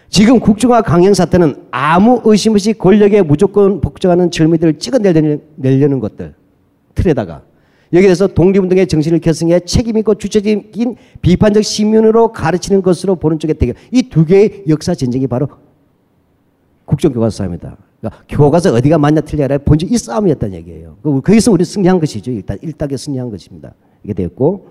지금 국정화 강행 사태는 아무 의심 없이 권력에 무조건 복종하는 젊은이들을 찍어내려는 것들 틀에다가 여기에서 독립운동의 정신을 결성해 책임있고 주체적인 비판적 시민으로 가르치는 것으로 보는 쪽에 대결. 이 두 개의 역사 전쟁이 바로 국정교과서 싸움이다. 그러니까 교과서 어디가 맞냐 틀려라 본질 이 싸움이었다는 얘기예요. 그 거기서 우리 승리한 것이죠. 일단 일딱에 승리한 것입니다. 이게 됐고.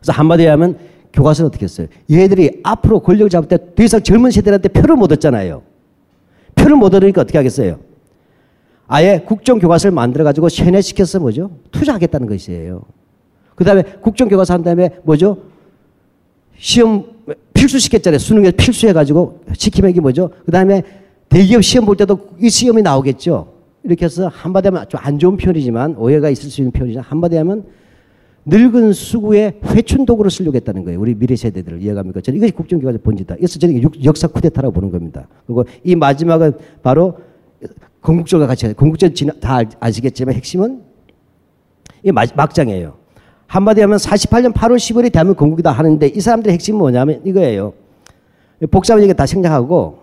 그래서 한마디로 하면 교과서는 어떻게 했어요? 얘들이 앞으로 권력을 잡을 때 더 이상 젊은 세대한테 표를 못 얻잖아요. 표를 못 얻으니까 어떻게 하겠어요? 아예 국정교과서를 만들어가지고 세뇌시켜서 뭐죠? 투자하겠다는 것이에요. 그 다음에 국정교과서 한 다음에 뭐죠? 시험 필수시켰잖아요. 수능에 필수해가지고 시키면 이게 뭐죠? 그 다음에 대기업 시험 볼 때도 이 시험이 나오겠죠. 이렇게 해서 한마디 하면 좀 안 좋은 표현이지만 오해가 있을 수 있는 표현이지만 한마디 하면 늙은 수구의 회춘독으로 쓰려고 했다는 거예요. 우리 미래 세대들을 이해갑니까? 저는 이것이 국정교과서 본질이다. 그래서 저는 역사 쿠데타라고 보는 겁니다. 그리고 이 마지막은 바로 건국절과 같이. 건국절 다 아시겠지만 핵심은 이 막장이에요. 한마디 하면 48년 8월 10일에 대한민국 건국이다 하는데 이 사람들의 핵심은 뭐냐면 이거예요. 복잡한 얘기 다 생략하고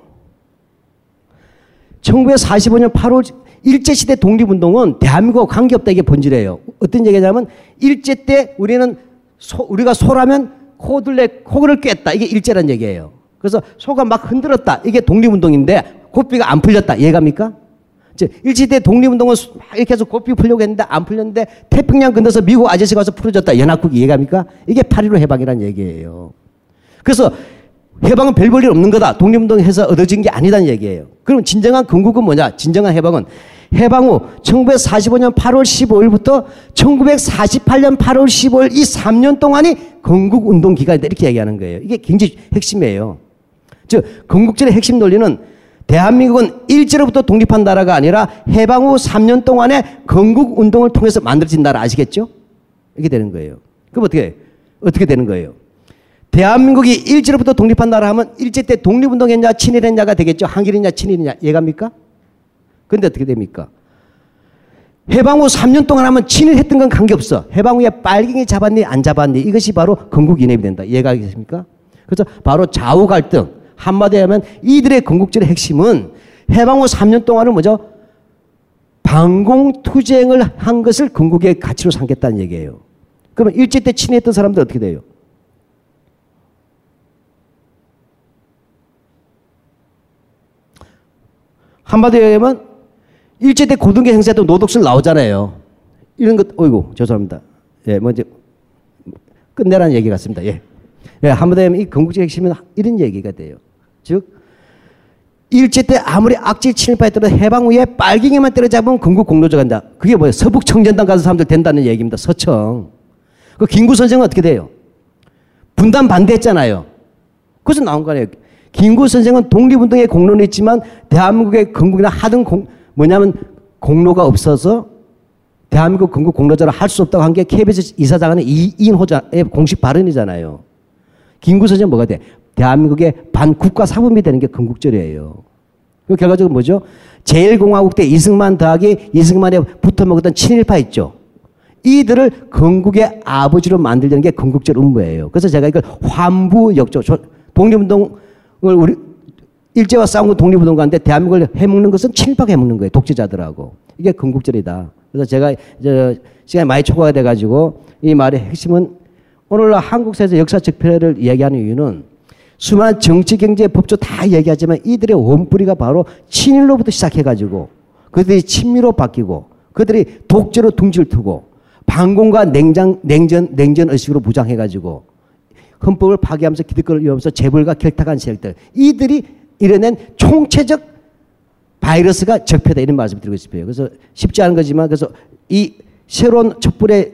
1945년 8월 일제시대 독립운동은 대한민국과 관계없다 이게 본질이에요. 어떤 얘기냐면 일제 때 우리는 소, 우리가 소라면 코들레 코를 꿰다 이게 일제란 얘기예요. 그래서 소가 막 흔들었다 이게 독립운동인데 고삐가 안 풀렸다 이해갑니까? 일시대 독립운동은 이렇게 해서 고삐 풀려고 했는데 안 풀렸는데 태평양 건너서 미국 아저씨가 와서 풀어줬다. 연합국 이해갑니까? 이게 8.15 해방이라는 얘기예요. 그래서 해방은 별 볼일 없는 거다. 독립운동 해서 얻어진 게 아니다는 얘기예요. 그럼 진정한 건국은 뭐냐? 진정한 해방은 해방 후 1945년 8월 15일부터 1948년 8월 15일 이 3년 동안이 건국운동 기간이다 이렇게 얘기하는 거예요. 이게 굉장히 핵심이에요. 즉 건국절의 핵심 논리는 대한민국은 일제로부터 독립한 나라가 아니라 해방 후 3년 동안의 건국 운동을 통해서 만들어진 나라 아시겠죠? 이렇게 되는 거예요. 그럼 어떻게 어떻게 되는 거예요? 대한민국이 일제로부터 독립한 나라 하면 일제 때 독립운동했냐 친일했냐가 되겠죠. 한길이냐 친일이냐 예갑니까? 근데 어떻게 됩니까? 해방 후 3년 동안 하면 친일했던 건 관계없어. 해방 후에 빨갱이 잡았니 안 잡았니 이것이 바로 건국 이념이 된다. 이해가 겠습니까? 그래서 바로 좌우 갈등 한마디로 하면 이들의 건국절의 핵심은 해방 후 3년 동안은 뭐죠? 반공투쟁을 한 것을 건국의 가치로 삼겠다는 얘기예요. 그러면 일제 때 친했던 사람들 어떻게 돼요? 한마디로 얘기하면 일제 때 고등계 행사도 노독술 나오잖아요. 이런 것, 어이구, 죄송합니다. 예, 먼저 끝내라는 얘기 같습니다. 예. 예, 한마디로 하면 이 건국적 핵심은 이런 얘기가 돼요. 즉, 일제 때 아무리 악질 친일파였더라도 해방 후에 빨갱이만 때려잡으면 건국 공로조 간다. 그게 뭐예요? 서북 청전당 가서 사람들 된다는 얘기입니다. 서청. 그 김구 선생은 어떻게 돼요? 분단 반대했잖아요. 그래서 나온 거 아니에요. 김구 선생은 독립운동에 공로는 있지만 대한민국의 건국이나 하등 공, 뭐냐면 공로가 없어서 대한민국 건국 공로자를 할 수 없다고 한 게 KBS 이사장은 이인호자의 공식 발언이잖아요. 김구 선생은 뭐가 돼? 대한민국의 반국가 사범이 되는 게 건국절이에요. 그 결과적으로 뭐죠? 제1공화국 때 이승만 더하기 이승만에 붙어 먹었던 친일파 있죠. 이들을 건국의 아버지로 만들려는 게 건국절 음모예요. 그래서 제가 이걸 환부역조, 독립운동을 우리 일제와 싸운 독립운동 가는데 대한민국을 해먹는 것은 친일파가 해먹는 거예요. 독재자들하고. 이게 건국절이다. 그래서 제가 시간이 많이 초과가 돼가지고 이 말의 핵심은 오늘날 한국사에서 역사 적폐를 이야기하는 이유는 수많은 정치, 경제, 법조 다 얘기하지만 이들의 원뿌리가 바로 친일로부터 시작해가지고 그들이 친미로 바뀌고 그들이 독재로 둥지를 트고 반공과 냉장, 냉전, 냉전 의식으로 무장해가지고 헌법을 파괴하면서 기득권을 이용하면서 재벌과 결탁한 세력들 이들이 이뤄낸 총체적 바이러스가 적폐다 이런 말씀 드리고 싶어요. 그래서 쉽지 않은 거지만 그래서 이 새로운 촛불의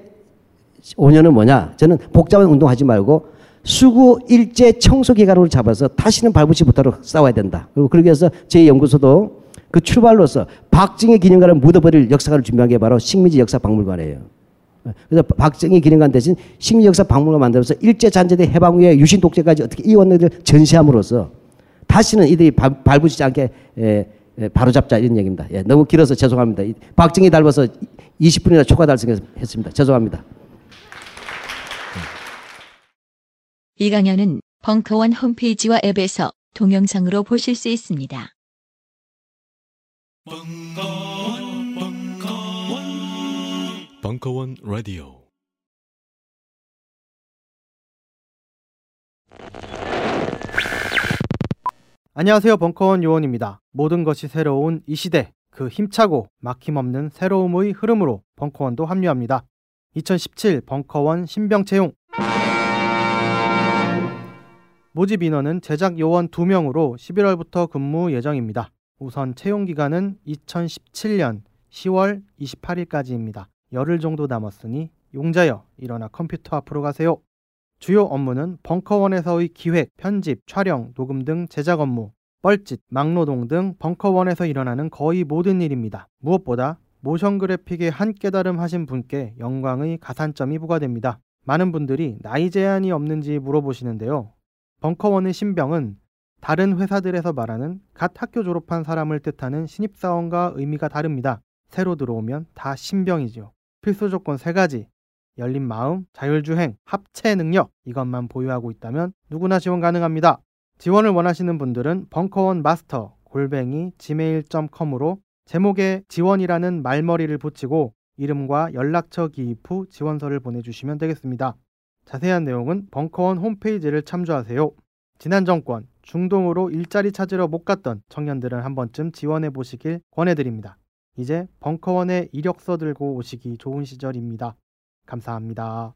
5년은 뭐냐? 저는 복잡한 운동하지 말고 수구 일제 청소 기간으로 잡아서 다시는 발붙이 못하도록 싸워야 된다. 그리고 그러기 위해서 제 연구소도 그 출발로서 박정희 기념관을 묻어버릴 역사관을 준비한 게 바로 식민지 역사 박물관이에요. 그래서 박정희 기념관 대신 식민지 역사 박물관 만들어서 일제 잔재대 해방 후에 유신 독재까지 어떻게 이원들을 전시함으로써 다시는 이들이 발, 발붙이지 않게 에, 에, 바로잡자 이런 얘기입니다. 예, 너무 길어서 죄송합니다. 박정희 닮아서 20분이나 초과 달성했습니다. 죄송합니다. 이 강연은 벙커원 홈페이지와 앱에서 동영상으로 보실 수 있습니다. 벙커원, 벙커원, 벙커원 라디오. 안녕하세요. 벙커원 요원입니다. 모든 것이 새로운 이 시대, 그 힘차고 막힘없는 새로움의 흐름으로 벙커원도 합류합니다. 2017 벙커원 신병 채용 모집 인원은 제작 요원 2명으로 11월부터 근무 예정입니다. 우선 채용 기간은 2017년 10월 28일까지입니다. 열흘 정도 남았으니 용자여 일어나 컴퓨터 앞으로 가세요. 주요 업무는 벙커원에서의 기획, 편집, 촬영, 녹음 등 제작 업무, 뻘짓, 막노동 등 벙커원에서 일어나는 거의 모든 일입니다. 무엇보다 모션 그래픽에 한 깨달음 하신 분께 영광의 가산점이 부과됩니다. 많은 분들이 나이 제한이 없는지 물어보시는데요. 벙커원의 신병은 다른 회사들에서 말하는 갓 학교 졸업한 사람을 뜻하는 신입사원과 의미가 다릅니다. 새로 들어오면 다 신병이지요. 필수 조건 세 가지. 열린 마음, 자율주행, 합체 능력 이것만 보유하고 있다면 누구나 지원 가능합니다. 지원을 원하시는 분들은 벙커원 마스터 골뱅이 gmail.com으로 제목에 지원이라는 말머리를 붙이고 이름과 연락처 기입 후 지원서를 보내주시면 되겠습니다. 자세한 내용은 벙커원 홈페이지를 참조하세요. 지난 정권 중동으로 일자리 찾으러 못 갔던 청년들은 한 번쯤 지원해 보시길 권해드립니다. 이제 벙커원에 이력서 들고 오시기 좋은 시절입니다. 감사합니다.